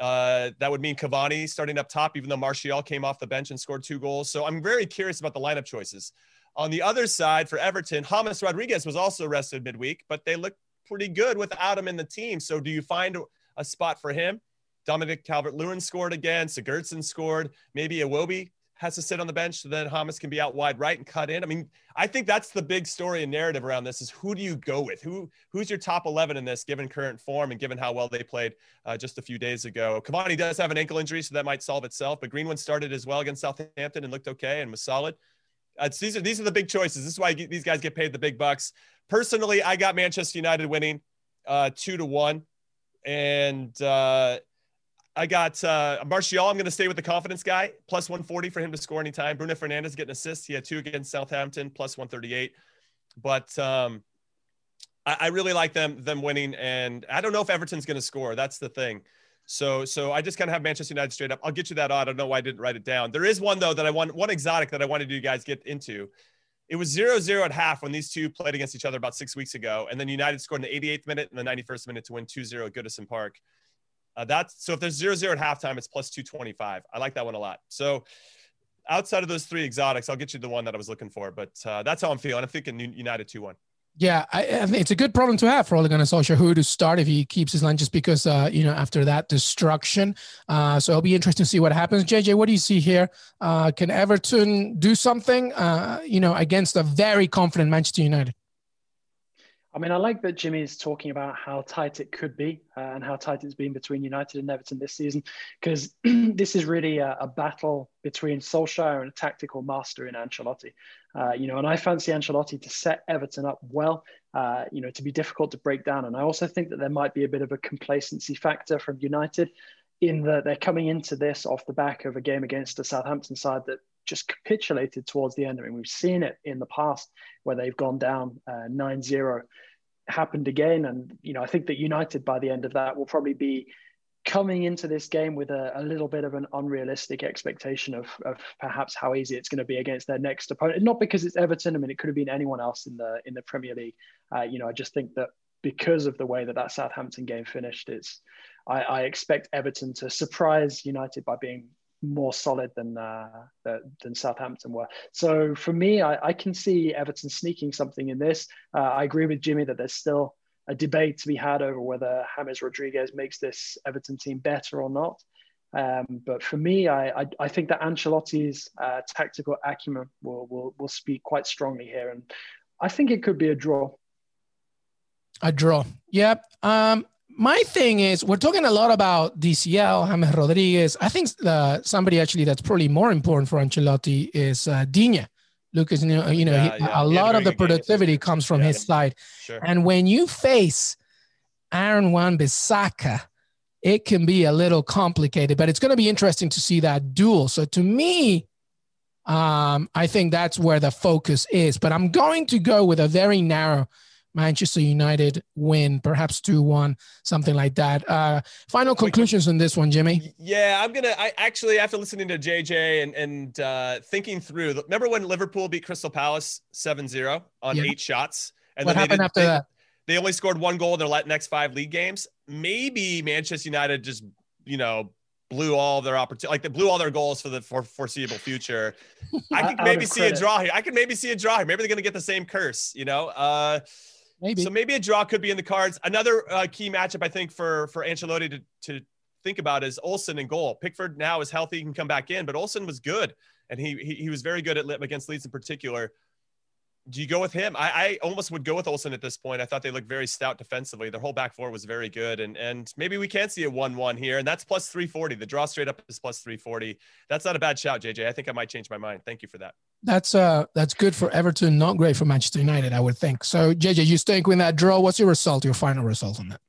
B: Uh, that would mean Cavani starting up top, even though Martial came off the bench and scored two goals. So I'm very curious about the lineup choices. On the other side for Everton, James Rodriguez was also rested midweek, but they look pretty good without him in the team. So do you find a spot for him? Dominic Calvert-Lewin scored again. Sigurdsson scored. Maybe Iwobi has to sit on the bench so then Hamas can be out wide right and cut in. I mean, I think that's the big story and narrative around this is who do you go with? Who who's your top 11 in this given current form and given how well they played uh, just a few days ago? Cavani does have an ankle injury, so that might solve itself, but Greenwood started as well against Southampton and looked okay and was solid. Uh, these are these are the big choices. This is why these guys get paid the big bucks. Personally, I got Manchester United winning uh, two to one, and uh, I got uh, Martial. I'm going to stay with the confidence guy. Plus 140 for him to score anytime. Bruno Fernandes getting assists. He had two against Southampton. Plus 138. But um, I, I, really like them them winning. And I don't know if Everton's going to score. That's the thing. So so I just kind of have Manchester United straight up. I'll get you that odd. I don't know why I didn't write it down. There is one though that I want one exotic that I wanted you guys get into. It was 0-0 at half when these two played against each other about six weeks ago, and then United scored in the 88th minute and the 91st minute to win 2-0 at Goodison Park. Uh, that's so if there's zero zero at halftime, it's plus 225. I like that one a lot. So outside of those three exotics, I'll get you the one that I was looking for. But uh, that's how I'm feeling. I'm thinking United 2 1.
A: Yeah, I, I it's a good problem to have for Ole Gunnar Solskjaer who to start if he keeps his line, just because uh, you know after that destruction. Uh, so it'll be interesting to see what happens. JJ, what do you see here? Uh, can Everton do something? Uh, you know, against a very confident Manchester United.
C: I mean, I like that Jimmy is talking about how tight it could be uh, and how tight it's been between United and Everton this season, because this is really a, a, battle between Solskjaer and a tactical master in Ancelotti. Uh, you know, and I fancy Ancelotti to set Everton up well, uh, you know, to be difficult to break down. And I also think that there might be a bit of a complacency factor from United in that they're coming into this off the back of a game against a Southampton side that just capitulated towards the end. I mean, we've seen it in the past where they've gone down uh, 9-0 happened again. And, you know, I think that United by the end of that will probably be coming into this game with a, a little bit of an unrealistic expectation of, of perhaps how easy it's going to be against their next opponent. Not because it's Everton. I mean, it could have been anyone else in the in the Premier League. Uh, you know, I just think that because of the way that that Southampton game finished, it's I, I expect Everton to surprise United by being more solid than uh, than Southampton were. So for me, I, I, can see Everton sneaking something in this. Uh, I agree with Jimmy that there's still a debate to be had over whether James Rodriguez makes this Everton team better or not. Um, but for me, I, I, I think that Ancelotti's uh, tactical acumen will, will will speak quite strongly here, and I think it could be a draw.
A: A draw. Yep. Um, my thing is we're talking a lot about DCL, James Rodriguez. I think uh, somebody actually that's probably more important for Ancelotti is uh, Digne. Lucas, you know, you know yeah, he, yeah. a lot of the productivity comes from yeah, his side. Sure. And when you face Aaron Wan-Bissaka, it can be a little complicated, but it's going to be interesting to see that duel. So to me, um, I think that's where the focus is. But I'm going to go with a very narrow Manchester United win, perhaps 2 1, something like that. Uh, final conclusions on this one, Jimmy?
B: Yeah, I'm going to, I actually, after listening to JJ and, and uh, thinking through, remember when Liverpool beat Crystal Palace 7 0 on yeah. eight shots?
A: And what happened after they, that?
B: They only scored one goal in their next five league games. Maybe Manchester United just, you know, blew all their opportunity, like they blew all their goals for the for foreseeable future. I could maybe see a draw here. I could maybe see a draw here. Maybe they're going to get the same curse, you know? Uh,
A: Maybe.
B: So maybe a draw could be in the cards. Another uh, key matchup I think for for Ancelotti to, to think about is Olsen and goal. Pickford now is healthy, he can come back in, but Olsen was good, and he he, he was very good at against Leeds in particular. Do you go with him? I, I almost would go with Olsen at this point. I thought they looked very stout defensively. Their whole back four was very good, and and maybe we can see a one-one here, and that's plus three forty. The draw straight up is plus three forty. That's not a bad shout, JJ. I think I might change my mind. Thank you for that.
A: That's uh that's good for Everton, not great for Manchester United, I would think. So JJ, you staying with that draw? What's your result? Your final result on that?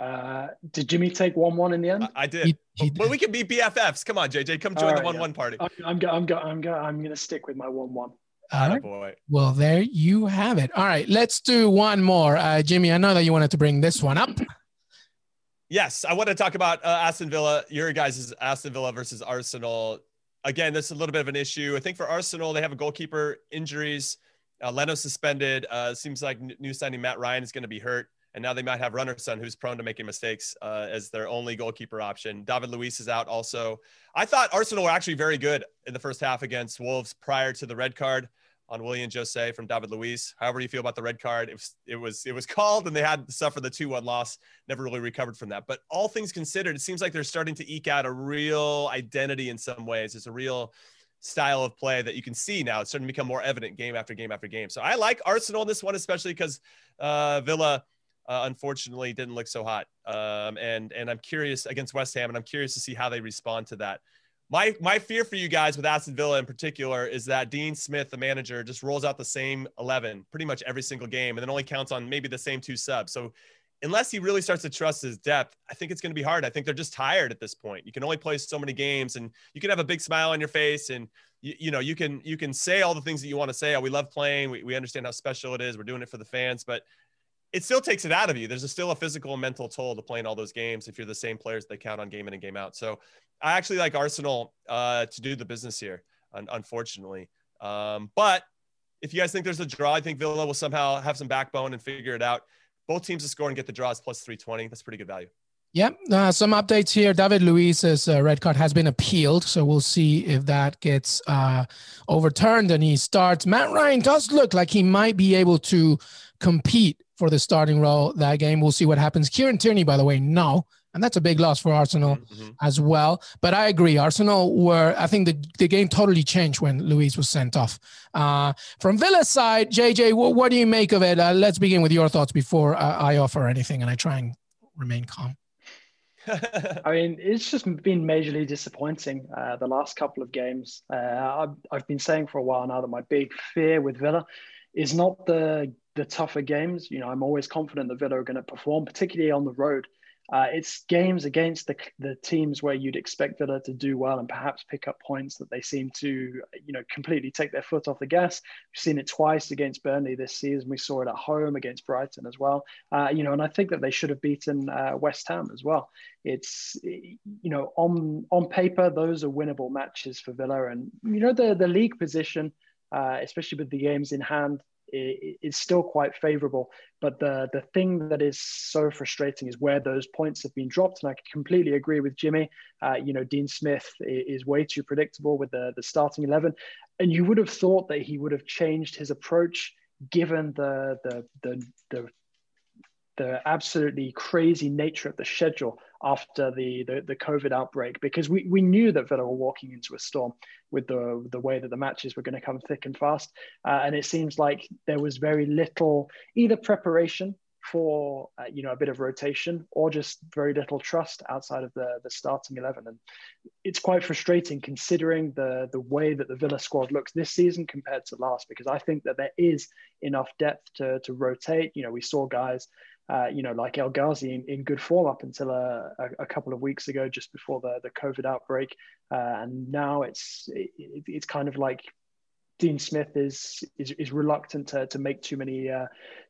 C: Uh, did Jimmy take one one in the end?
B: I, I did. He, he but we can be BFFs. Come on, JJ, come join right, the one yeah. one party.
C: I'm I'm go, I'm go, I'm go, I'm gonna stick with my one one.
A: All right. boy. Well, there you have it. All right, let's do one more. Uh, Jimmy, I know that you wanted to bring this one up.
B: Yes, I want to talk about uh, Aston Villa. Your guys' Aston Villa versus Arsenal. Again, this is a little bit of an issue. I think for Arsenal, they have a goalkeeper injuries. Uh, Leno suspended. Uh, seems like new signing Matt Ryan is going to be hurt. And now they might have Runarsson, who's prone to making mistakes, uh, as their only goalkeeper option. David Luiz is out also. I thought Arsenal were actually very good in the first half against Wolves prior to the red card on Willian José from David Luiz. However, you feel about the red card, it was it was, it was called, and they had to suffer the two-one loss. Never really recovered from that. But all things considered, it seems like they're starting to eke out a real identity in some ways. It's a real style of play that you can see now. It's starting to become more evident game after game after game. So I like Arsenal in this one, especially because uh, Villa uh, unfortunately didn't look so hot. Um, and and I'm curious against West Ham, and I'm curious to see how they respond to that. My my fear for you guys with Aston Villa in particular is that Dean Smith, the manager, just rolls out the same eleven pretty much every single game, and then only counts on maybe the same two subs. So unless he really starts to trust his depth, I think it's going to be hard. I think they're just tired at this point. You can only play so many games, and you can have a big smile on your face, and you, you know you can you can say all the things that you want to say. Oh, we love playing. We, we understand how special it is. We're doing it for the fans, but it still takes it out of you. There's a, still a physical and mental toll to playing all those games if you're the same players they count on game in and game out. So I actually like Arsenal uh, to do the business here, un- unfortunately. Um, but if you guys think there's a draw, I think Villa will somehow have some backbone and figure it out. Both teams to score and get the draws plus 320. That's pretty good value.
A: Yep. Uh, some updates here. David Luiz's uh, red card has been appealed. So we'll see if that gets uh, overturned and he starts. Matt Ryan does look like he might be able to compete for the starting role that game. We'll see what happens. Kieran Tierney, by the way, no. And that's a big loss for Arsenal mm-hmm. as well. But I agree. Arsenal were, I think the, the game totally changed when Luiz was sent off. Uh, from Villa's side, JJ, what, what do you make of it? Uh, let's begin with your thoughts before uh, I offer anything and I try and remain calm.
C: I mean, it's just been majorly disappointing uh, the last couple of games. Uh, I've, I've, been saying for a while now that my big fear with Villa is not the the tougher games. You know, I'm always confident that Villa are going to perform, particularly on the road. Uh, it's games against the, the teams where you'd expect Villa to do well and perhaps pick up points that they seem to, you know, completely take their foot off the gas. We've seen it twice against Burnley this season. We saw it at home against Brighton as well. Uh, you know, and I think that they should have beaten uh, West Ham as well. It's, you know, on on paper those are winnable matches for Villa, and you know the the league position. Uh, especially with the games in hand, is still quite favorable. But the the thing that is so frustrating is where those points have been dropped. And I completely agree with Jimmy. Uh, you know, Dean Smith is way too predictable with the the starting eleven, and you would have thought that he would have changed his approach given the the the, the the absolutely crazy nature of the schedule after the, the, the COVID outbreak because we, we knew that Villa were walking into a storm with the the way that the matches were going to come thick and fast, uh, and it seems like there was very little either preparation for uh, you know a bit of rotation or just very little trust outside of the the starting 11 and it's quite frustrating considering the the way that the Villa squad looks this season compared to last because I think that there is enough depth to to rotate. You know we saw guys uh, you know, like El Ghazi in, in good form up until a, a, a, couple of weeks ago, just before the, the COVID outbreak. Uh, and now it's it, it's kind of like Dean Smith is is, is reluctant to, to make too many uh,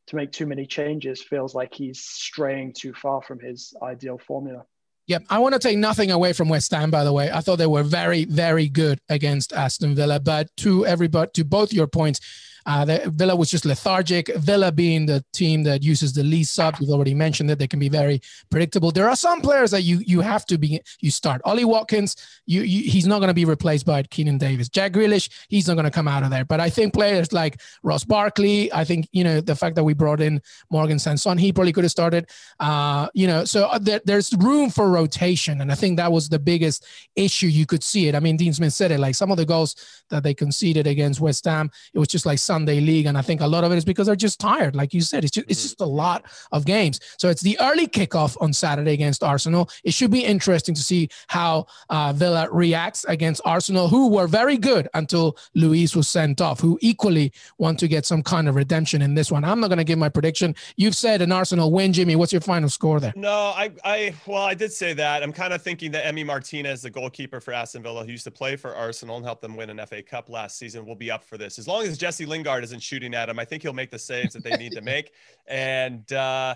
C: to make too many changes. Feels like he's straying too far from his ideal formula.
A: Yep. I want to take nothing away from West Ham, by the way. I thought they were very, very good against Aston Villa. But to everybody, to both your points, Uh, the, Villa was just lethargic. Villa being the team that uses the least subs, we've already mentioned that they can be very predictable. There are some players that you you have to be you start. Ollie Watkins, you, you he's not going to be replaced by Keinan Davis. Jack Grealish, he's not going to come out of there. But I think players like Ross Barkley, I think you know the fact that we brought in Morgan Sanson, he probably could have started. Uh, you know, so uh, there, there's room for rotation, and I think that was the biggest issue you could see it. I mean, Dean Smith said it like some of the goals that they conceded against West Ham, it was just like Sunday league, and I think a lot of it is because they're just tired, like you said. It's just it's mm-hmm. just a lot of games. So it's the early kickoff on Saturday against Arsenal. It should be interesting to see how uh, Villa reacts against Arsenal, who were very good until Luiz was sent off, who equally want to get some kind of redemption in this one. I'm not going to give my prediction. You've said an Arsenal win, Jimmy. What's your final score there?
B: No, I, I, well, I did say that. I'm kind of thinking that Emi Martinez, the goalkeeper for Aston Villa, who used to play for Arsenal and help them win an FA Cup last season, will be up for this. As long as Jesse Lingard isn't shooting at him, I think he'll make the saves that they need to make. And uh,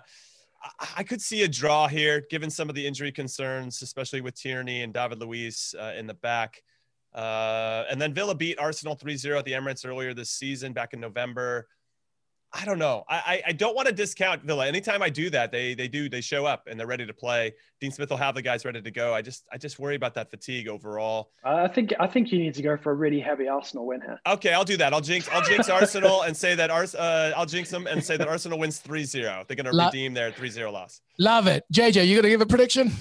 B: I could see a draw here, given some of the injury concerns, especially with Tierney and David Luiz uh, in the back. Uh, and then Villa beat Arsenal 3 0 at the Emirates earlier this season, back in November. I don't know. I, I don't want to discount Villa. Anytime I do that, they they do they show up and they're ready to play. Dean Smith will have the guys ready to go. I just I just worry about that fatigue overall.
C: I think I think you need to go for a really heavy Arsenal win here.
B: Okay, I'll do that. I'll jinx I'll jinx Arsenal and say that Ars uh, I'll jinx them and say that Arsenal wins 3-0. They're going to Lo- redeem their 3-0 loss.
A: Love it. JJ, you going to give a prediction?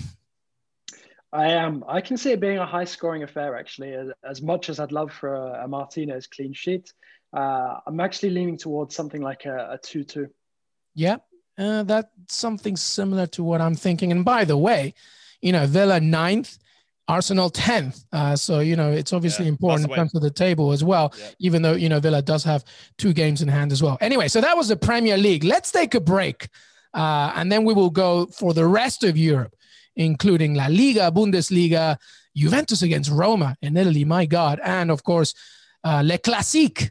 C: I am. I can see it being a high scoring affair actually. As, as much as I'd love for a, a Martinez clean sheet, uh, I'm actually leaning towards something like a, a 2 2.
A: Yeah, uh, that's something similar to what I'm thinking. And by the way, you know, Villa ninth, Arsenal 10th. Uh, so, you know, it's obviously yeah, important in terms of the table as well, yeah. even though, you know, Villa does have two games in hand as well. Anyway, so that was the Premier League. Let's take a break. Uh, and then we will go for the rest of Europe, including La Liga, Bundesliga, Juventus against Roma in Italy, my God. And of course, uh, Le Classique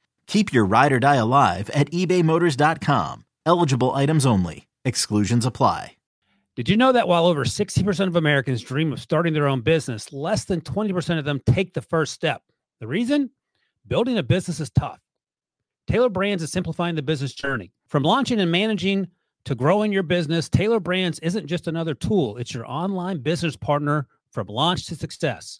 D: Keep your ride or die alive at ebaymotors.com. Eligible items only. Exclusions apply.
E: Did you know that while over 60% of Americans dream of starting their own business, less than 20% of them take the first step? The reason? Building a business is tough. Tailor Brands is simplifying the business journey. From launching and managing to growing your business, Tailor Brands isn't just another tool, it's your online business partner from launch to success.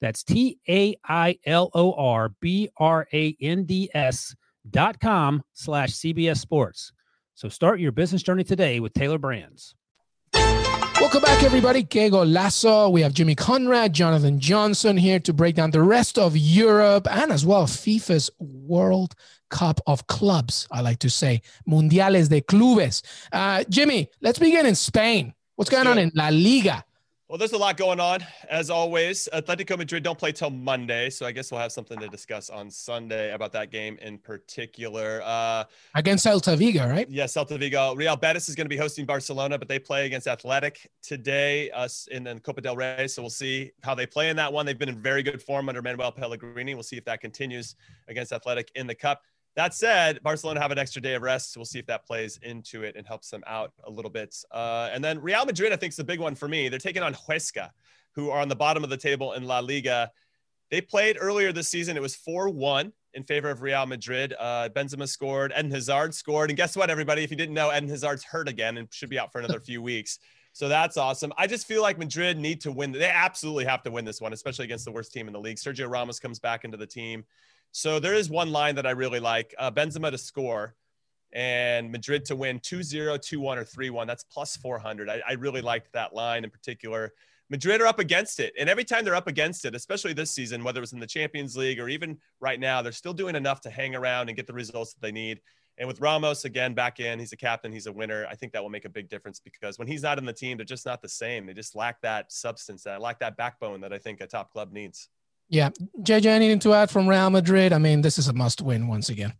E: That's T A I L O R B R A N D S dot com slash CBS Sports. So start your business journey today with Tailor Brands.
A: Welcome back, everybody. Que Golazo. We have Jimmy Conrad, Jonathan Johnson here to break down the rest of Europe and as well FIFA's World Cup of Clubs, I like to say. Mundiales de Clubes. Uh, Jimmy, let's begin in Spain. What's going on in La Liga?
B: Well, there's a lot going on as always. Atletico Madrid don't play till Monday, so I guess we'll have something to discuss on Sunday about that game in particular. Uh,
A: against Celta Vigo, right?
B: Yes, yeah, Celta Vigo. Real Betis is going to be hosting Barcelona, but they play against Athletic today, us in the Copa del Rey. So we'll see how they play in that one. They've been in very good form under Manuel Pellegrini. We'll see if that continues against Athletic in the Cup. That said, Barcelona have an extra day of rest. We'll see if that plays into it and helps them out a little bit. Uh, and then Real Madrid, I think, is the big one for me. They're taking on Huesca, who are on the bottom of the table in La Liga. They played earlier this season. It was 4 1 in favor of Real Madrid. Uh, Benzema scored, Eden Hazard scored. And guess what, everybody? If you didn't know, Eden Hazard's hurt again and should be out for another few weeks. So that's awesome. I just feel like Madrid need to win. They absolutely have to win this one, especially against the worst team in the league. Sergio Ramos comes back into the team. So there is one line that I really like uh, Benzema to score and Madrid to win 2 0, 2 1, or 3 1. That's plus 400. I, I really liked that line in particular. Madrid are up against it. And every time they're up against it, especially this season, whether it was in the Champions League or even right now, they're still doing enough to hang around and get the results that they need. And with Ramos again back in, he's a captain, he's a winner. I think that will make a big difference because when he's not in the team, they're just not the same. They just lack that substance, that lack that backbone that I think a top club needs.
A: Yeah. JJ, anything to add from Real Madrid? I mean, this is a must win once again.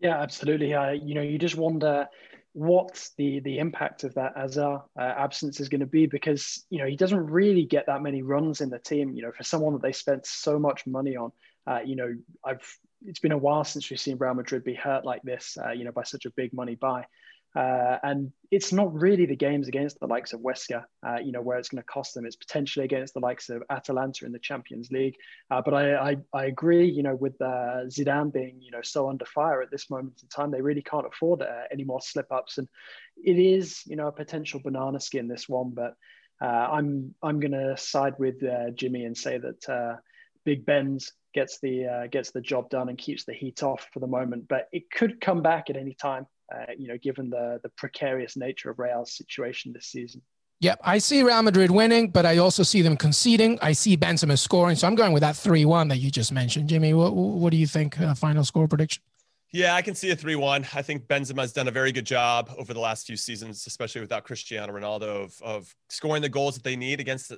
C: Yeah, absolutely. Uh, you know, you just wonder what the the impact of that Hazard uh, absence is going to be because you know he doesn't really get that many runs in the team. You know, for someone that they spent so much money on, uh, you know, I've it's been a while since we've seen Real Madrid be hurt like this. Uh, you know, by such a big money buy. Uh, and it's not really the games against the likes of Huesca, uh, you know, where it's going to cost them. It's potentially against the likes of Atalanta in the Champions League. Uh, but I, I, I, agree, you know, with uh, Zidane being, you know, so under fire at this moment in time, they really can't afford uh, any more slip ups. And it is, you know, a potential banana skin this one. But uh, I'm I'm going to side with Jimmy and say that Big Ben's gets the gets the job done and keeps the heat off for the moment. But it could come back at any time uh, you know, given the the precarious nature of Real's situation this season.
A: Yep, I see Real Madrid winning, but I also see them conceding. I see Benzema scoring, so I'm going with that three-one that you just mentioned. Jimmy, what what do you think? Uh, final score prediction?
B: Yeah, I can see a 3 1. I think Benzema's done a very good job over the last few seasons, especially without Cristiano Ronaldo, of, of scoring the goals that they need against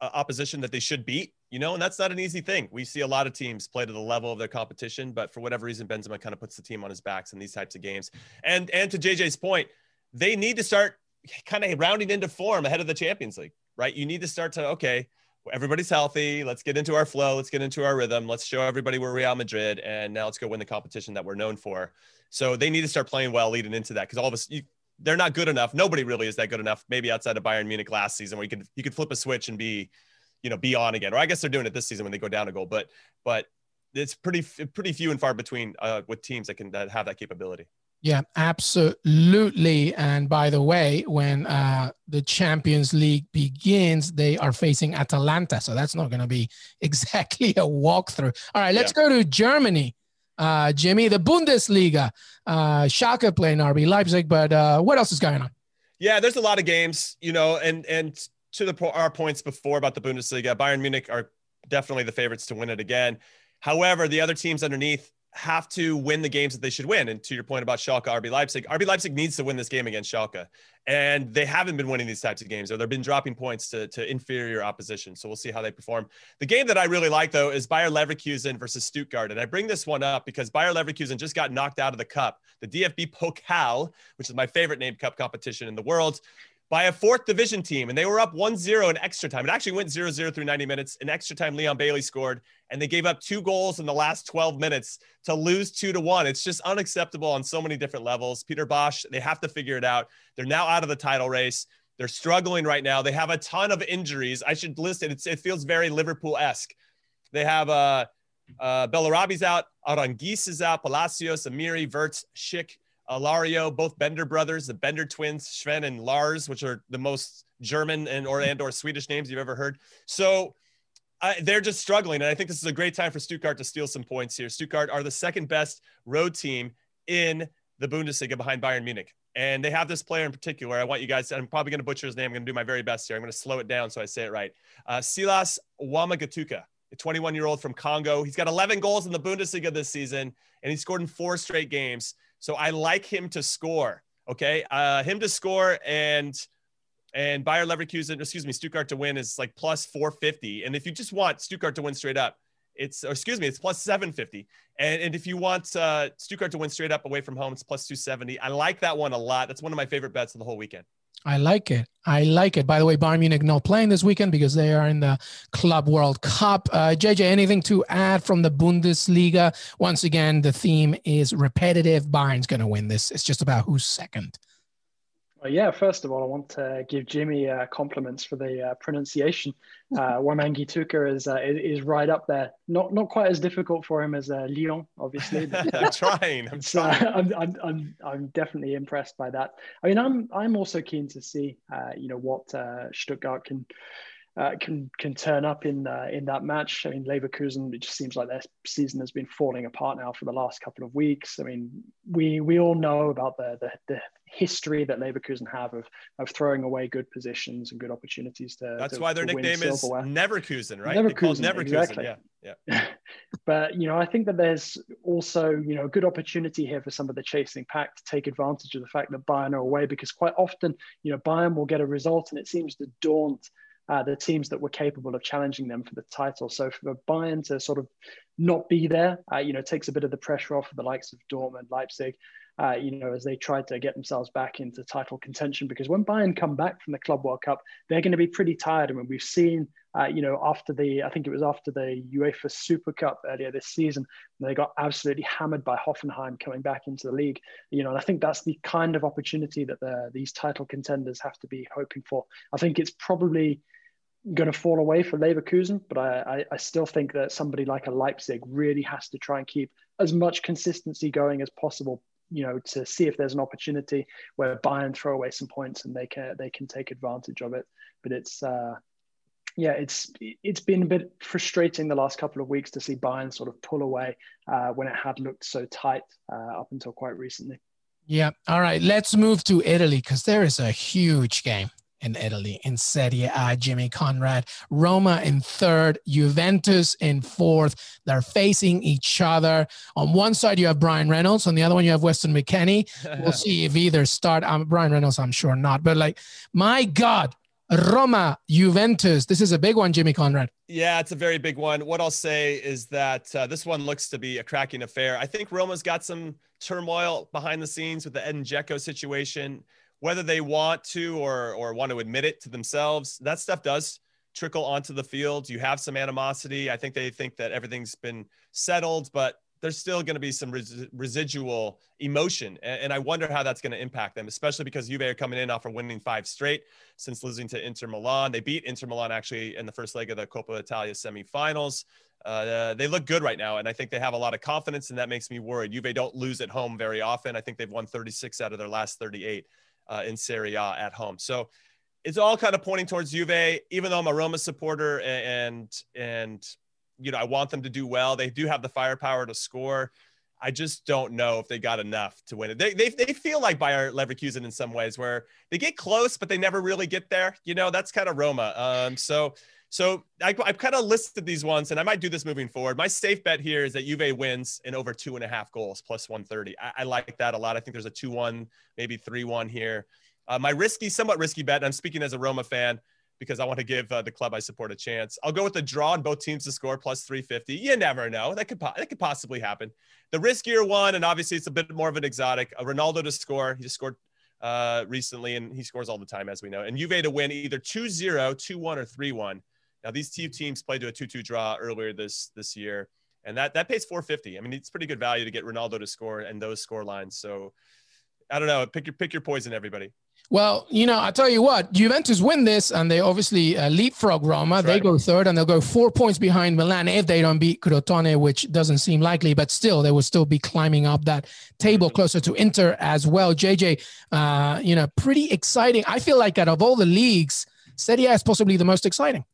B: uh, opposition that they should beat, you know, and that's not an easy thing. We see a lot of teams play to the level of their competition, but for whatever reason, Benzema kind of puts the team on his backs in these types of games. And and to JJ's point, they need to start kind of rounding into form ahead of the Champions League, right? You need to start to okay, everybody's healthy. Let's get into our flow. Let's get into our rhythm. Let's show everybody we're Real Madrid, and now let's go win the competition that we're known for. So they need to start playing well leading into that because all of us, they're not good enough. Nobody really is that good enough. Maybe outside of Bayern Munich last season, where you could you could flip a switch and be, you know, be on again. Or I guess they're doing it this season when they go down a goal. But but it's pretty pretty few and far between uh, with teams that can that have that capability.
A: Yeah, absolutely. And by the way, when uh, the Champions League begins, they are facing Atalanta. So that's not going to be exactly a walkthrough. All right, let's yeah. go to Germany uh, Jimmy. The Bundesliga, uh, Schalke playing RB Leipzig, but uh, what else is going on?
B: Yeah, there's a lot of games, you know, and and to the our points before about the Bundesliga, Bayern Munich are definitely the favorites to win it again. However, the other teams underneath have to win the games that they should win. And to your point about Schalke, RB Leipzig, RB Leipzig needs to win this game against Schalke. And they haven't been winning these types of games, or they've been dropping points to, to inferior opposition. So we'll see how they perform. The game that I really like, though, is Bayer Leverkusen versus Stuttgart. And I bring this one up because Bayer Leverkusen just got knocked out of the cup, the DFB Pokal, which is my favorite named cup competition in the world by a fourth division team, and they were up 1 0 in extra time. It actually went 0 0 through 90 minutes. In extra time, Leon Bailey scored, and they gave up two goals in the last 12 minutes to lose 2 to 1. It's just unacceptable on so many different levels. Peter Bosz, they have to figure it out. They're now out of the title race. They're struggling right now. They have a ton of injuries. I should list it. It's, it feels very Liverpool esque. They have uh, uh, Bellarabi's out, Aranguiz is out, Palacios, Amiri, Wirtz, Schick. Alario, both Bender brothers, the Bender twins, Sven and Lars, which are the most German and or and or Swedish names you've ever heard. So they're just struggling, and I think this is a great time for Stuttgart to steal some points here. Stuttgart are the second best road team in the Bundesliga behind Bayern Munich. And they have this player in particular. I want you guys, I'm probably going to butcher his name. I'm going to do my very best here. I'm going to slow it down so I say it right. Uh, Silas Wamangituka, a 21 year old from Congo. He's got 11 goals in the Bundesliga this season, and he scored in four straight games. So I like him to score. Okay, uh, him to score and and Bayer Leverkusen, excuse me, Stuttgart to win is like plus 450. And if you just want Stuttgart to win straight up, it's or excuse me, it's plus 750. And, and if you want uh, Stuttgart to win straight up away from home, it's plus 270. I like that one a lot. That's one of my favorite bets of the whole weekend.
A: I like it. I like it. By the way, Bayern Munich not playing this weekend because they are in the Club World Cup. Uh, JJ, anything to add from the Bundesliga? Once again, the theme is repetitive. Bayern's going to win this. It's just about who's second.
C: Well, yeah, first of all, I want to give Jimmy uh, compliments for the uh, pronunciation. Uh, Wamangituka Tuka is, uh, is right up there. Not not quite as difficult for him as uh, Lyon, obviously.
B: But, I'm trying. I'm trying.
C: I'm, I'm, I'm, I'm definitely impressed by that. I mean, I'm I'm also keen to see, uh, you know, what uh, Stuttgart can uh, can can turn up in uh, in that match. I mean, Leverkusen. It just seems like their season has been falling apart now for the last couple of weeks. I mean, we we all know about the the, the history that Leverkusen have of of throwing away good positions and good opportunities to.
B: That's
C: to,
B: why their nickname is Neverkusen, right?
C: Neverkusen,
B: Neverkusen.
C: exactly.
B: Yeah, yeah.
C: but you know, I think that there's also you know a good opportunity here for some of the chasing pack to take advantage of the fact that Bayern are away because quite often you know Bayern will get a result and it seems to daunt uh, the teams that were capable of challenging them for the title. So for Bayern to sort of not be there, uh, you know, takes a bit of the pressure off of the likes of Dortmund, Leipzig, uh, you know, as they tried to get themselves back into title contention. Because when Bayern come back from the Club World Cup, they're going to be pretty tired. I mean, we've seen, uh, you know, after the, I think it was after the UEFA Super Cup earlier this season, they got absolutely hammered by Hoffenheim coming back into the league. You know, and I think that's the kind of opportunity that the, these title contenders have to be hoping for. I think it's probably going to fall away for Leverkusen, but I, I, I, still think that somebody like a Leipzig really has to try and keep as much consistency going as possible. You know, to see if there's an opportunity where Bayern throw away some points and they can they can take advantage of it. But it's uh, yeah, it's it's been a bit frustrating the last couple of weeks to see Bayern sort of pull away uh, when it had looked so tight uh, up until quite recently.
A: Yeah. All right. Let's move to Italy because there is a huge game in Italy in Serie A, Jimmy Conrad. Roma in third, Juventus in fourth. They're facing each other. On one side, you have Bryan Reynolds. On the other one, you have Weston McKennie. We'll see if either start. Um, Bryan Reynolds, I'm sure not. But like, my God, Roma, Juventus. This is a big one, Jimmy Conrad.
B: Yeah, it's a very big one. What I'll say is that uh, this one looks to be a cracking affair. I think Roma's got some turmoil behind the scenes with the Edin Dzeko situation whether they want to or or want to admit it to themselves, that stuff does trickle onto the field. You have some animosity. I think they think that everything's been settled, but there's still going to be some res- residual emotion. And, and, I wonder how that's going to impact them, especially because Juve are coming in off of winning five straight since losing to Inter Milan. They beat Inter Milan actually in the first leg of the Coppa Italia semifinals. Uh, they look good right now, and I think they have a lot of confidence, and that makes me worried. Juve don't lose at home very often. I think they've won 36 out of their last 38 uh, in Serie A at home. So it's all kind of pointing towards Juve, even though I'm a Roma supporter and, and, you know, I want them to do well. They do have the firepower to score. I just don't know if they got enough to win it. They, they, they feel like Bayer Leverkusen in some ways where they get close, but they never really get there. You know, that's kind of Roma. Um, so, so I, have kind of listed these ones, and I might do this moving forward. My safe bet here is that Juve wins in over two and a half goals, plus 130. I, I like that a lot. I think there's a 2 1, maybe 3 1 here. Uh, my risky, somewhat risky bet, I'm speaking as a Roma fan because I want to give uh, the club I support a chance. I'll go with the draw on both teams to score plus 350. You never know. That could, po- that could possibly happen. The riskier one, and obviously it's a bit more of an exotic, a Ronaldo to score. He just scored uh, recently, and he scores all the time, as we know. And Juve to win either 2 0, 2 1, or 3 1. Now these two teams played to a 2-2 draw earlier this this year, and that that pays 450. I mean, it's pretty good value to get Ronaldo to score and those score lines. So I don't know. Pick your pick your poison, everybody.
A: Well, you know, I tell you what, Juventus win this, and they obviously uh, leapfrog Roma. They go third, and they'll go four points behind Milan if they don't beat Crotone, which doesn't seem likely. But still, they will still be climbing up that table mm-hmm. closer to Inter as well. JJ, uh, you know, pretty exciting. I feel like out of all the leagues, Serie A is possibly the most exciting.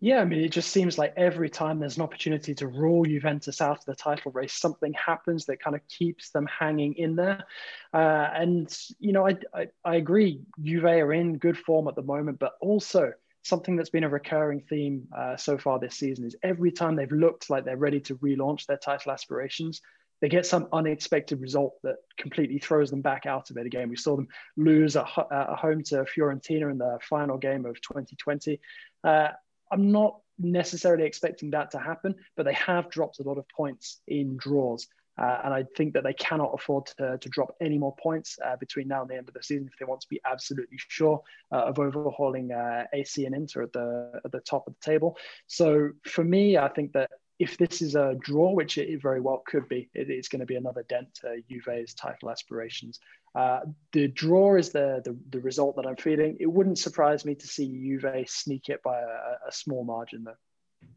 C: Yeah, I mean, it just seems like every time there's an opportunity to rule Juventus out of the title race, something happens that kind of keeps them hanging in there. Uh, and, you know, I, I, I agree, Juve are in good form at the moment, but also something that's been a recurring theme uh, so far this season is every time they've looked like they're ready to relaunch their title aspirations, they get some unexpected result that completely throws them back out of it again. We saw them lose at home to Fiorentina in the final game of 2020. Uh, I'm not necessarily expecting that to happen, but they have dropped a lot of points in draws. Uh, and I think that they cannot afford to, to drop any more points uh, between now and the end of the season if they want to be absolutely sure uh, of overhauling uh, AC and Inter at the at the top of the table. So for me, I think that if this is a draw, which it very well could be, it, it's going to be another dent to Juve's title aspirations. Uh, the draw is the, the, the result that I'm feeling. It wouldn't surprise me to see Juve sneak it by a, a small margin, though.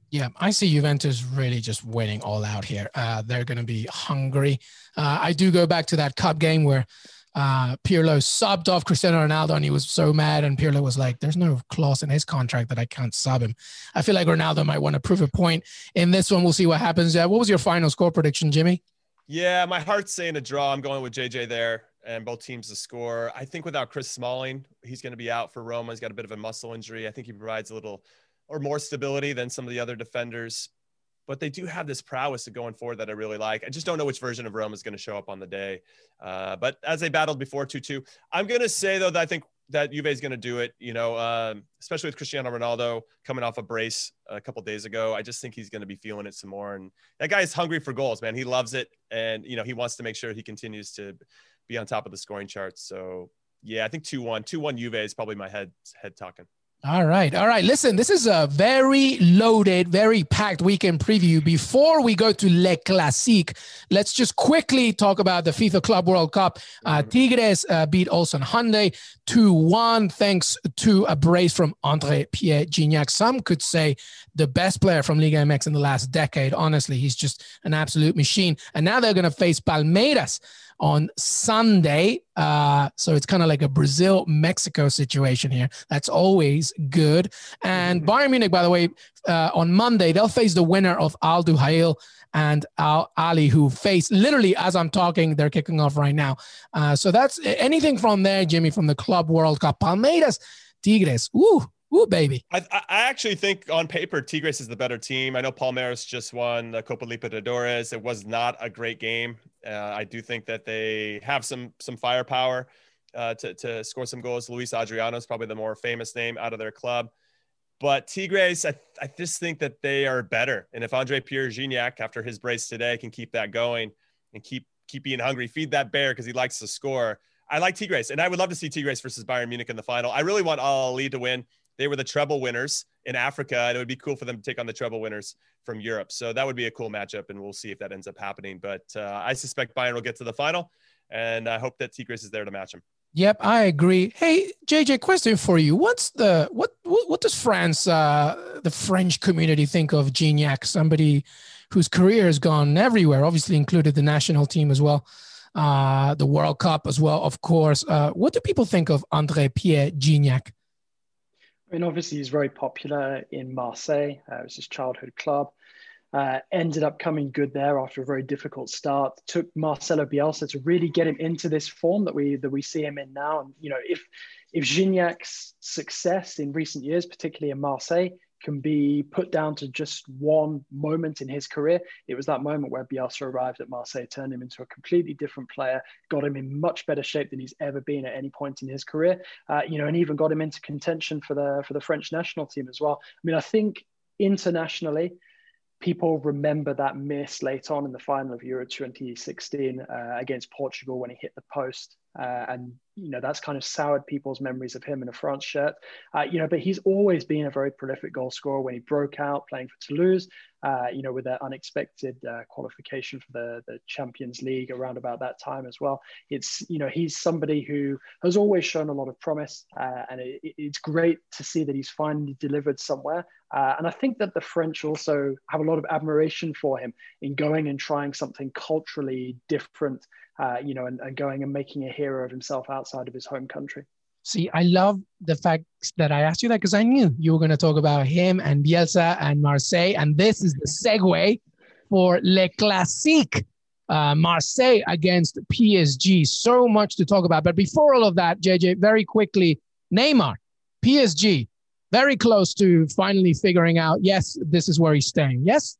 A: Yeah, I see Juventus really just winning all out here. Uh, they're going to be hungry. Uh, I do go back to that cup game where uh, Pirlo subbed off Cristiano Ronaldo and he was so mad. And Pirlo was like, There's no clause in his contract that I can't sub him. I feel like Ronaldo might want to prove a point in this one. We'll see what happens. Uh, what was your final score prediction, Jimmy?
B: Yeah, my heart's saying a draw. I'm going with JJ there and both teams to score. I think without Chris Smalling, he's going to be out for Roma. He's got a bit of a muscle injury. I think he provides a little or more stability than some of the other defenders but they do have this prowess of going forward that I really like. I just don't know which version of Rome is going to show up on the day. Uh, but as they battled before 2 2, I'm going to say, though, that I think that Juve is going to do it, you know, um, especially with Cristiano Ronaldo coming off a brace a couple days ago. I just think he's going to be feeling it some more. And that guy is hungry for goals, man. He loves it. And, you know, he wants to make sure he continues to be on top of the scoring charts. So, yeah, I think 2 1. 2 1 Juve is probably my head, head talking.
A: All right. All right. Listen, this is a very loaded, very packed weekend preview. Before we go to Le Classique, let's just quickly talk about the FIFA Club World Cup. Uh, Tigres uh, beat Ulsan Hyundai 2 1, thanks to a brace from Andre Pierre Gignac. Some could say the best player from Liga MX in the last decade. Honestly, he's just an absolute machine. And now they're going to face Palmeiras on Sunday. Uh, so it's kind of like a Brazil Mexico situation here. That's always good. And mm-hmm. Bayern Munich, by the way, uh, on Monday, they'll face the winner of Al Duhail and Al Ahly, who face literally as I'm talking, they're kicking off right now. Uh, so that's anything from there, Jimmy, from the Club World Cup. Palmeiras, Tigres. Ooh, Ooh, baby.
B: I, I actually think on paper, Tigres is the better team. I know Palmeiras just won the Copa Libertadores. It was not a great game. Uh, I do think that they have some some firepower uh, to, to score some goals. Luiz Adriano is probably the more famous name out of their club. But Tigres, I, I just think that they are better. And if Andre Pierre Gignac, after his brace today, can keep that going and keep keep being hungry, feed that bear because he likes to score. I like Tigres, and I would love to see Tigres versus Bayern Munich in the final. I really want Al Ahly to win. They were the treble winners in Africa, and it would be cool for them to take on the treble winners from Europe. So that would be a cool matchup, and we'll see if that ends up happening. But uh, I suspect Bayern will get to the final, and I hope that Tigres is there to match them.
A: Yep, I agree. Hey, JJ, question for you. What's the what what, what does France, uh, the French community, think of Gignac? Somebody whose career has gone everywhere, obviously included the national team as well, uh, the World Cup as well, of course. Uh, what do people think of Andre Pierre Gignac?
C: I mean, obviously, he's very popular in Marseille. Uh, it was his childhood club. Uh, ended up coming good there after a very difficult start. Took Marcelo Bielsa to really get him into this form that we that we see him in now. And you know, if if Gignac's success in recent years, particularly in Marseille, can be put down to just one moment in his career. It was that moment where Bielsa arrived at Marseille, turned him into a completely different player, got him in much better shape than he's ever been at any point in his career. Uh, you know, and even got him into contention for the for the French national team as well. I mean, I think internationally, people remember that miss late on in the final of Euro 2016 uh, against Portugal when he hit the post. Uh, and you know that's kind of soured people's memories of him in a France shirt. Uh, you know, but he's always been a very prolific goal scorer. When he broke out playing for Toulouse, uh, you know, with that unexpected uh, qualification for the the Champions League around about that time as well. It's you know he's somebody who has always shown a lot of promise, uh, and it, it's great to see that he's finally delivered somewhere. Uh, and I think that the French also have a lot of admiration for him in going and trying something culturally different uh, you know, and, and going and making a hero of himself outside of his home country.
A: See, I love the fact that I asked you that because I knew you were going to talk about him and Bielsa and Marseille. And this is the segue for Le Classique, uh, Marseille against PSG. So much to talk about. But before all of that, JJ, very quickly, Neymar, PSG, very close to finally figuring out, yes, this is where he's staying. Yes?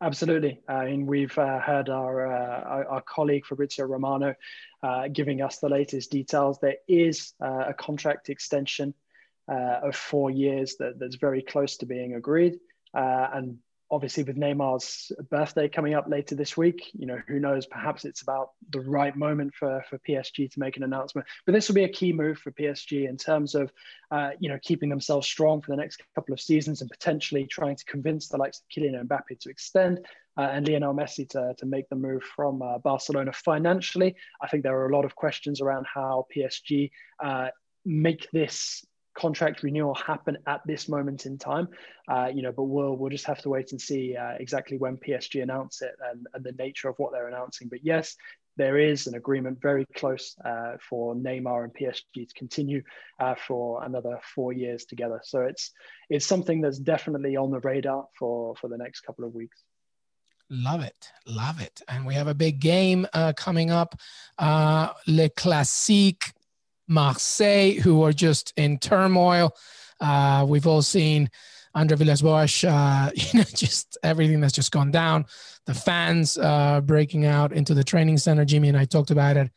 C: Absolutely. I mean, we've uh, heard our, uh, our, our, colleague Fabrizio Romano uh, giving us the latest details. There is uh, a contract extension uh, of four years that, that's very close to being agreed. Uh, and obviously with Neymar's birthday coming up later this week, you know, who knows, perhaps it's about the right moment for, for PSG to make an announcement. But this will be a key move for PSG in terms of, uh, you know, keeping themselves strong for the next couple of seasons and potentially trying to convince the likes of Kylian Mbappe to extend uh, and Lionel Messi to, to make the move from uh, Barcelona financially. I think there are a lot of questions around how PSG uh, make this contract renewal happen at this moment in time. Uh, you know, but we'll we'll just have to wait and see uh, exactly when PSG announce it and, and the nature of what they're announcing. But yes, there is an agreement very close uh, for Neymar and PSG to continue uh, for another four years together. So it's it's something that's definitely on the radar for for the next couple of weeks.
A: Love it, love it, and we have a big game uh, coming up, uh, Le Classique Marseille, who are just in turmoil. Uh, we've all seen Andre Villas-Boas, uh, you know, just everything that's just gone down. The fans uh, breaking out into the training center. Jimmy and I talked about it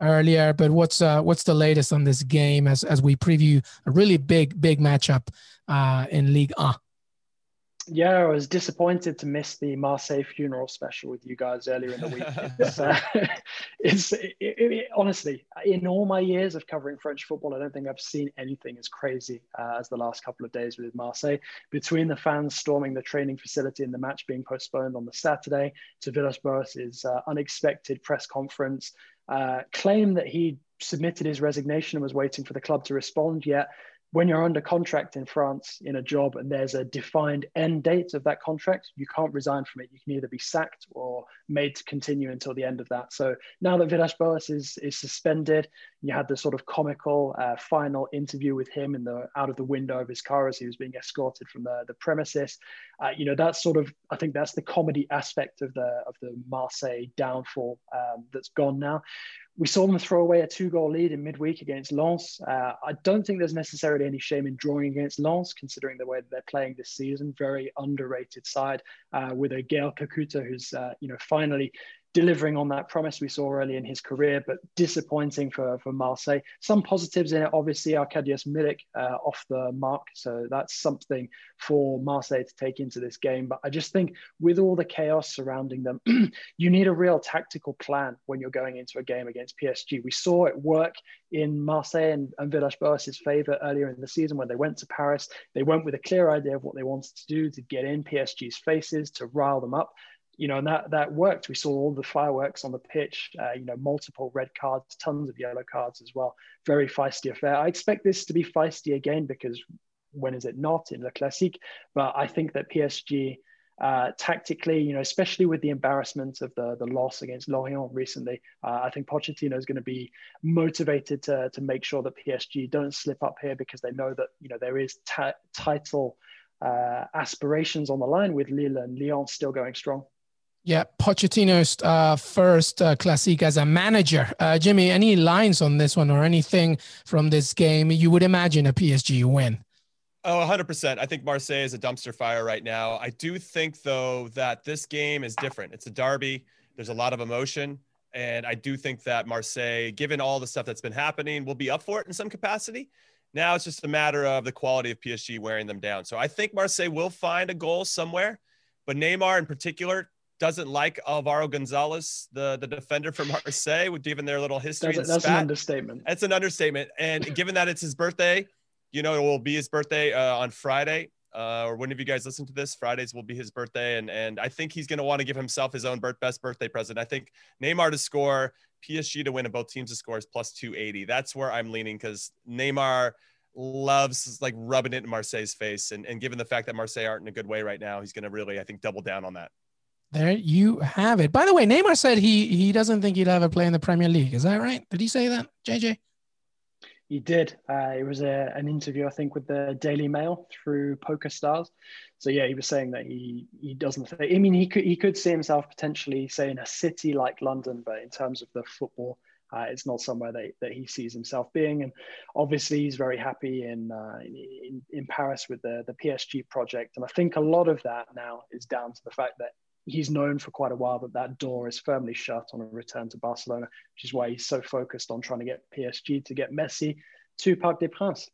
A: earlier. But what's uh, what's the latest on this game as as we preview a really big big matchup uh, in League 1?
C: Yeah, I was disappointed to miss the Marseille funeral special with you guys earlier in the week. It's, uh, it's it, it, honestly, in all my years of covering French football, I don't think I've seen anything as crazy uh, as the last couple of days with Marseille. Between the fans storming the training facility and the match being postponed on the Saturday, to Villas-Boas' uh, unexpected press conference, uh, claim that he submitted his resignation and was waiting for the club to respond. Yet when you're under contract in France in a job and there's a defined end date of that contract, you can't resign from it. You can either be sacked or made to continue until the end of that. So now that Villas-Boas is, is suspended, you had the sort of comical uh, final interview with him in the out of the window of his car as he was being escorted from the, the premises. Uh, you know, that's sort of I think that's the comedy aspect of the of the Marseille downfall um, that's gone now we saw them throw away a two goal lead in midweek against Lens. Uh, I don't think there's necessarily any shame in drawing against Lens, considering the way that they're playing this season. Very underrated side uh, with a Gael Kakuta who's, uh, you know, finally delivering on that promise we saw early in his career, but disappointing for, for Marseille. Some positives in it, obviously, Arkadiusz Milik uh, off the mark. So that's something for Marseille to take into this game. But I just think with all the chaos surrounding them, you need a real tactical plan when you're going into a game against PSG. We saw it work in Marseille and, and Villas-Boas' favour earlier in the season when they went to Paris. They went with a clear idea of what they wanted to do to get in PSG's faces, to rile them up you know, and that that worked. We saw all the fireworks on the pitch. Uh, you know, multiple red cards, tons of yellow cards as well. Very feisty affair. I expect this to be feisty again because when is it not in the Classique? But I think that PSG. Uh, tactically, you know, especially with the embarrassment of the the loss against Lorient recently, uh, I think Pochettino is going to be motivated to to make sure that PSG don't slip up here because they know that you know there is title uh, aspirations on the line with Lille and Lyon still going strong.
A: Yeah, Pochettino's uh, first uh, Classique as a manager. Uh, Jimmy, any lines on this one or anything from this game you would imagine a PSG win?
B: Oh, 100%. I think Marseille is a dumpster fire right now. I do think, though, that this game is different. It's a derby, there's a lot of emotion. And I do think that Marseille, given all the stuff that's been happening, will be up for it in some capacity. Now it's just a matter of the quality of PSG wearing them down. So I think Marseille will find a goal somewhere. But Neymar in particular doesn't like Alvaro Gonzalez, the, the defender from Marseille, given their little history.
C: That's, that's an understatement.
B: That's an understatement. And given that it's his birthday, you know, it will be his birthday uh, on Friday. Uh, or whenever you guys listen to this, Fridays will be his birthday, and and I think he's going to want to give himself his own birth, best birthday present. I think Neymar to score, PSG to win, and both teams to score is plus two eighty. That's where I'm leaning because Neymar loves like rubbing it in Marseille's face, and and given the fact that Marseille aren't in a good way right now, he's going to really I think double down on that.
A: There you have it. By the way, Neymar said he he doesn't think he'd ever play in the Premier League. Is that right? Did he say that, JJ?
C: He did. Uh, it was a, an interview, I think, with the Daily Mail through Poker Stars. So yeah, he was saying that he he doesn't. Think, I mean, he could he could see himself potentially, say, in a city like London, but in terms of the football, uh, it's not somewhere that, that he sees himself being. And obviously, he's very happy in, uh, in, in Paris with the the PSG project. And I think a lot of that now is down to the fact that he's known for quite a while that that door is firmly shut on a return to Barcelona, which is why he's so focused on trying to get PSG to get Messi to Parc des Princes.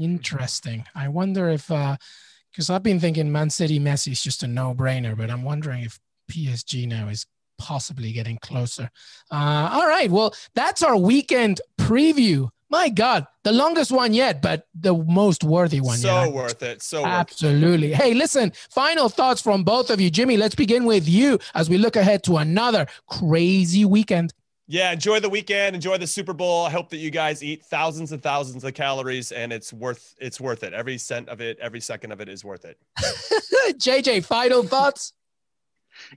A: Interesting. I wonder if uh, Because I've been thinking Man City Messi is just a no brainer, but I'm wondering if PSG now is possibly getting closer. Uh, all right. Well, that's our weekend preview. My God, the longest one yet, but the most worthy one.
B: So
A: yet.
B: worth it. So
A: absolutely.
B: It.
A: Hey, listen. Final thoughts from both of you, Jimmy. Let's begin with you as we look ahead to another crazy weekend.
B: Yeah, enjoy the weekend, enjoy the Super Bowl. I hope that you guys eat thousands and thousands of calories and it's worth it's worth it. Every cent of it, every second of it is worth it.
A: JJ, final thoughts?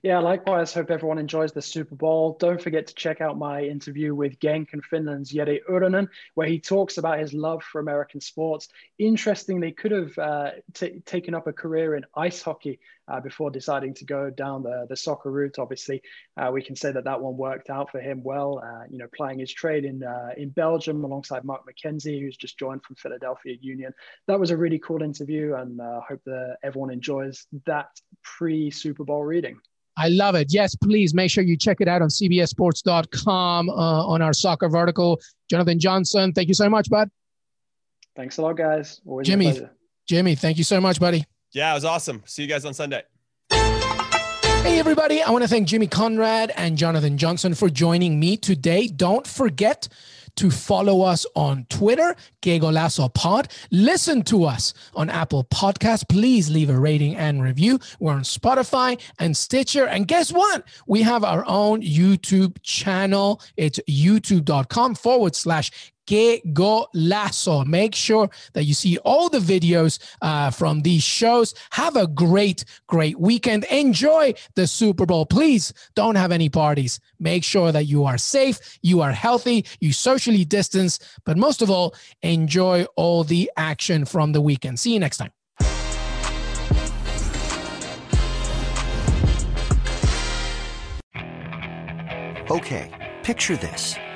C: Yeah, likewise. Hope everyone enjoys the Super Bowl. Don't forget to check out my interview with Genk and Finland's Jere Uronen, where he talks about his love for American sports. Interestingly, could have uh, t- taken up a career in ice hockey uh, before deciding to go down the, the soccer route. Obviously, uh, we can say that that one worked out for him well. Uh, you know, playing his trade in uh, in Belgium alongside Mark McKenzie, who's just joined from Philadelphia Union. That was a really cool interview, and I uh, hope that everyone enjoys that pre Super Bowl reading.
A: I love it. Yes, please make sure you check it out on CBSSports.com uh, on our soccer vertical. Jonathan Johnson, thank you so much, bud.
C: Thanks a lot, guys.
A: Always Jimmy, Jimmy, thank you so much, buddy.
B: Yeah, it was awesome. See you guys on Sunday.
A: Hey, everybody. I want to thank Jimmy Conrad and Jonathan Johnson for joining me today. Don't forget to follow us on Twitter, Que Golazo Pod. Listen to us on Apple Podcasts. Please leave a rating and review. We're on Spotify and Stitcher. And guess what? We have our own YouTube channel. It's youtube.com forward slash que golazo. Make sure that you see all the videos uh, from these shows. Have a great, great weekend. Enjoy the Super Bowl. Please don't have any parties. Make sure that you are safe, you are healthy, you socially distance, but most of all, enjoy all the action from the weekend. See you next time.
F: Okay, picture this.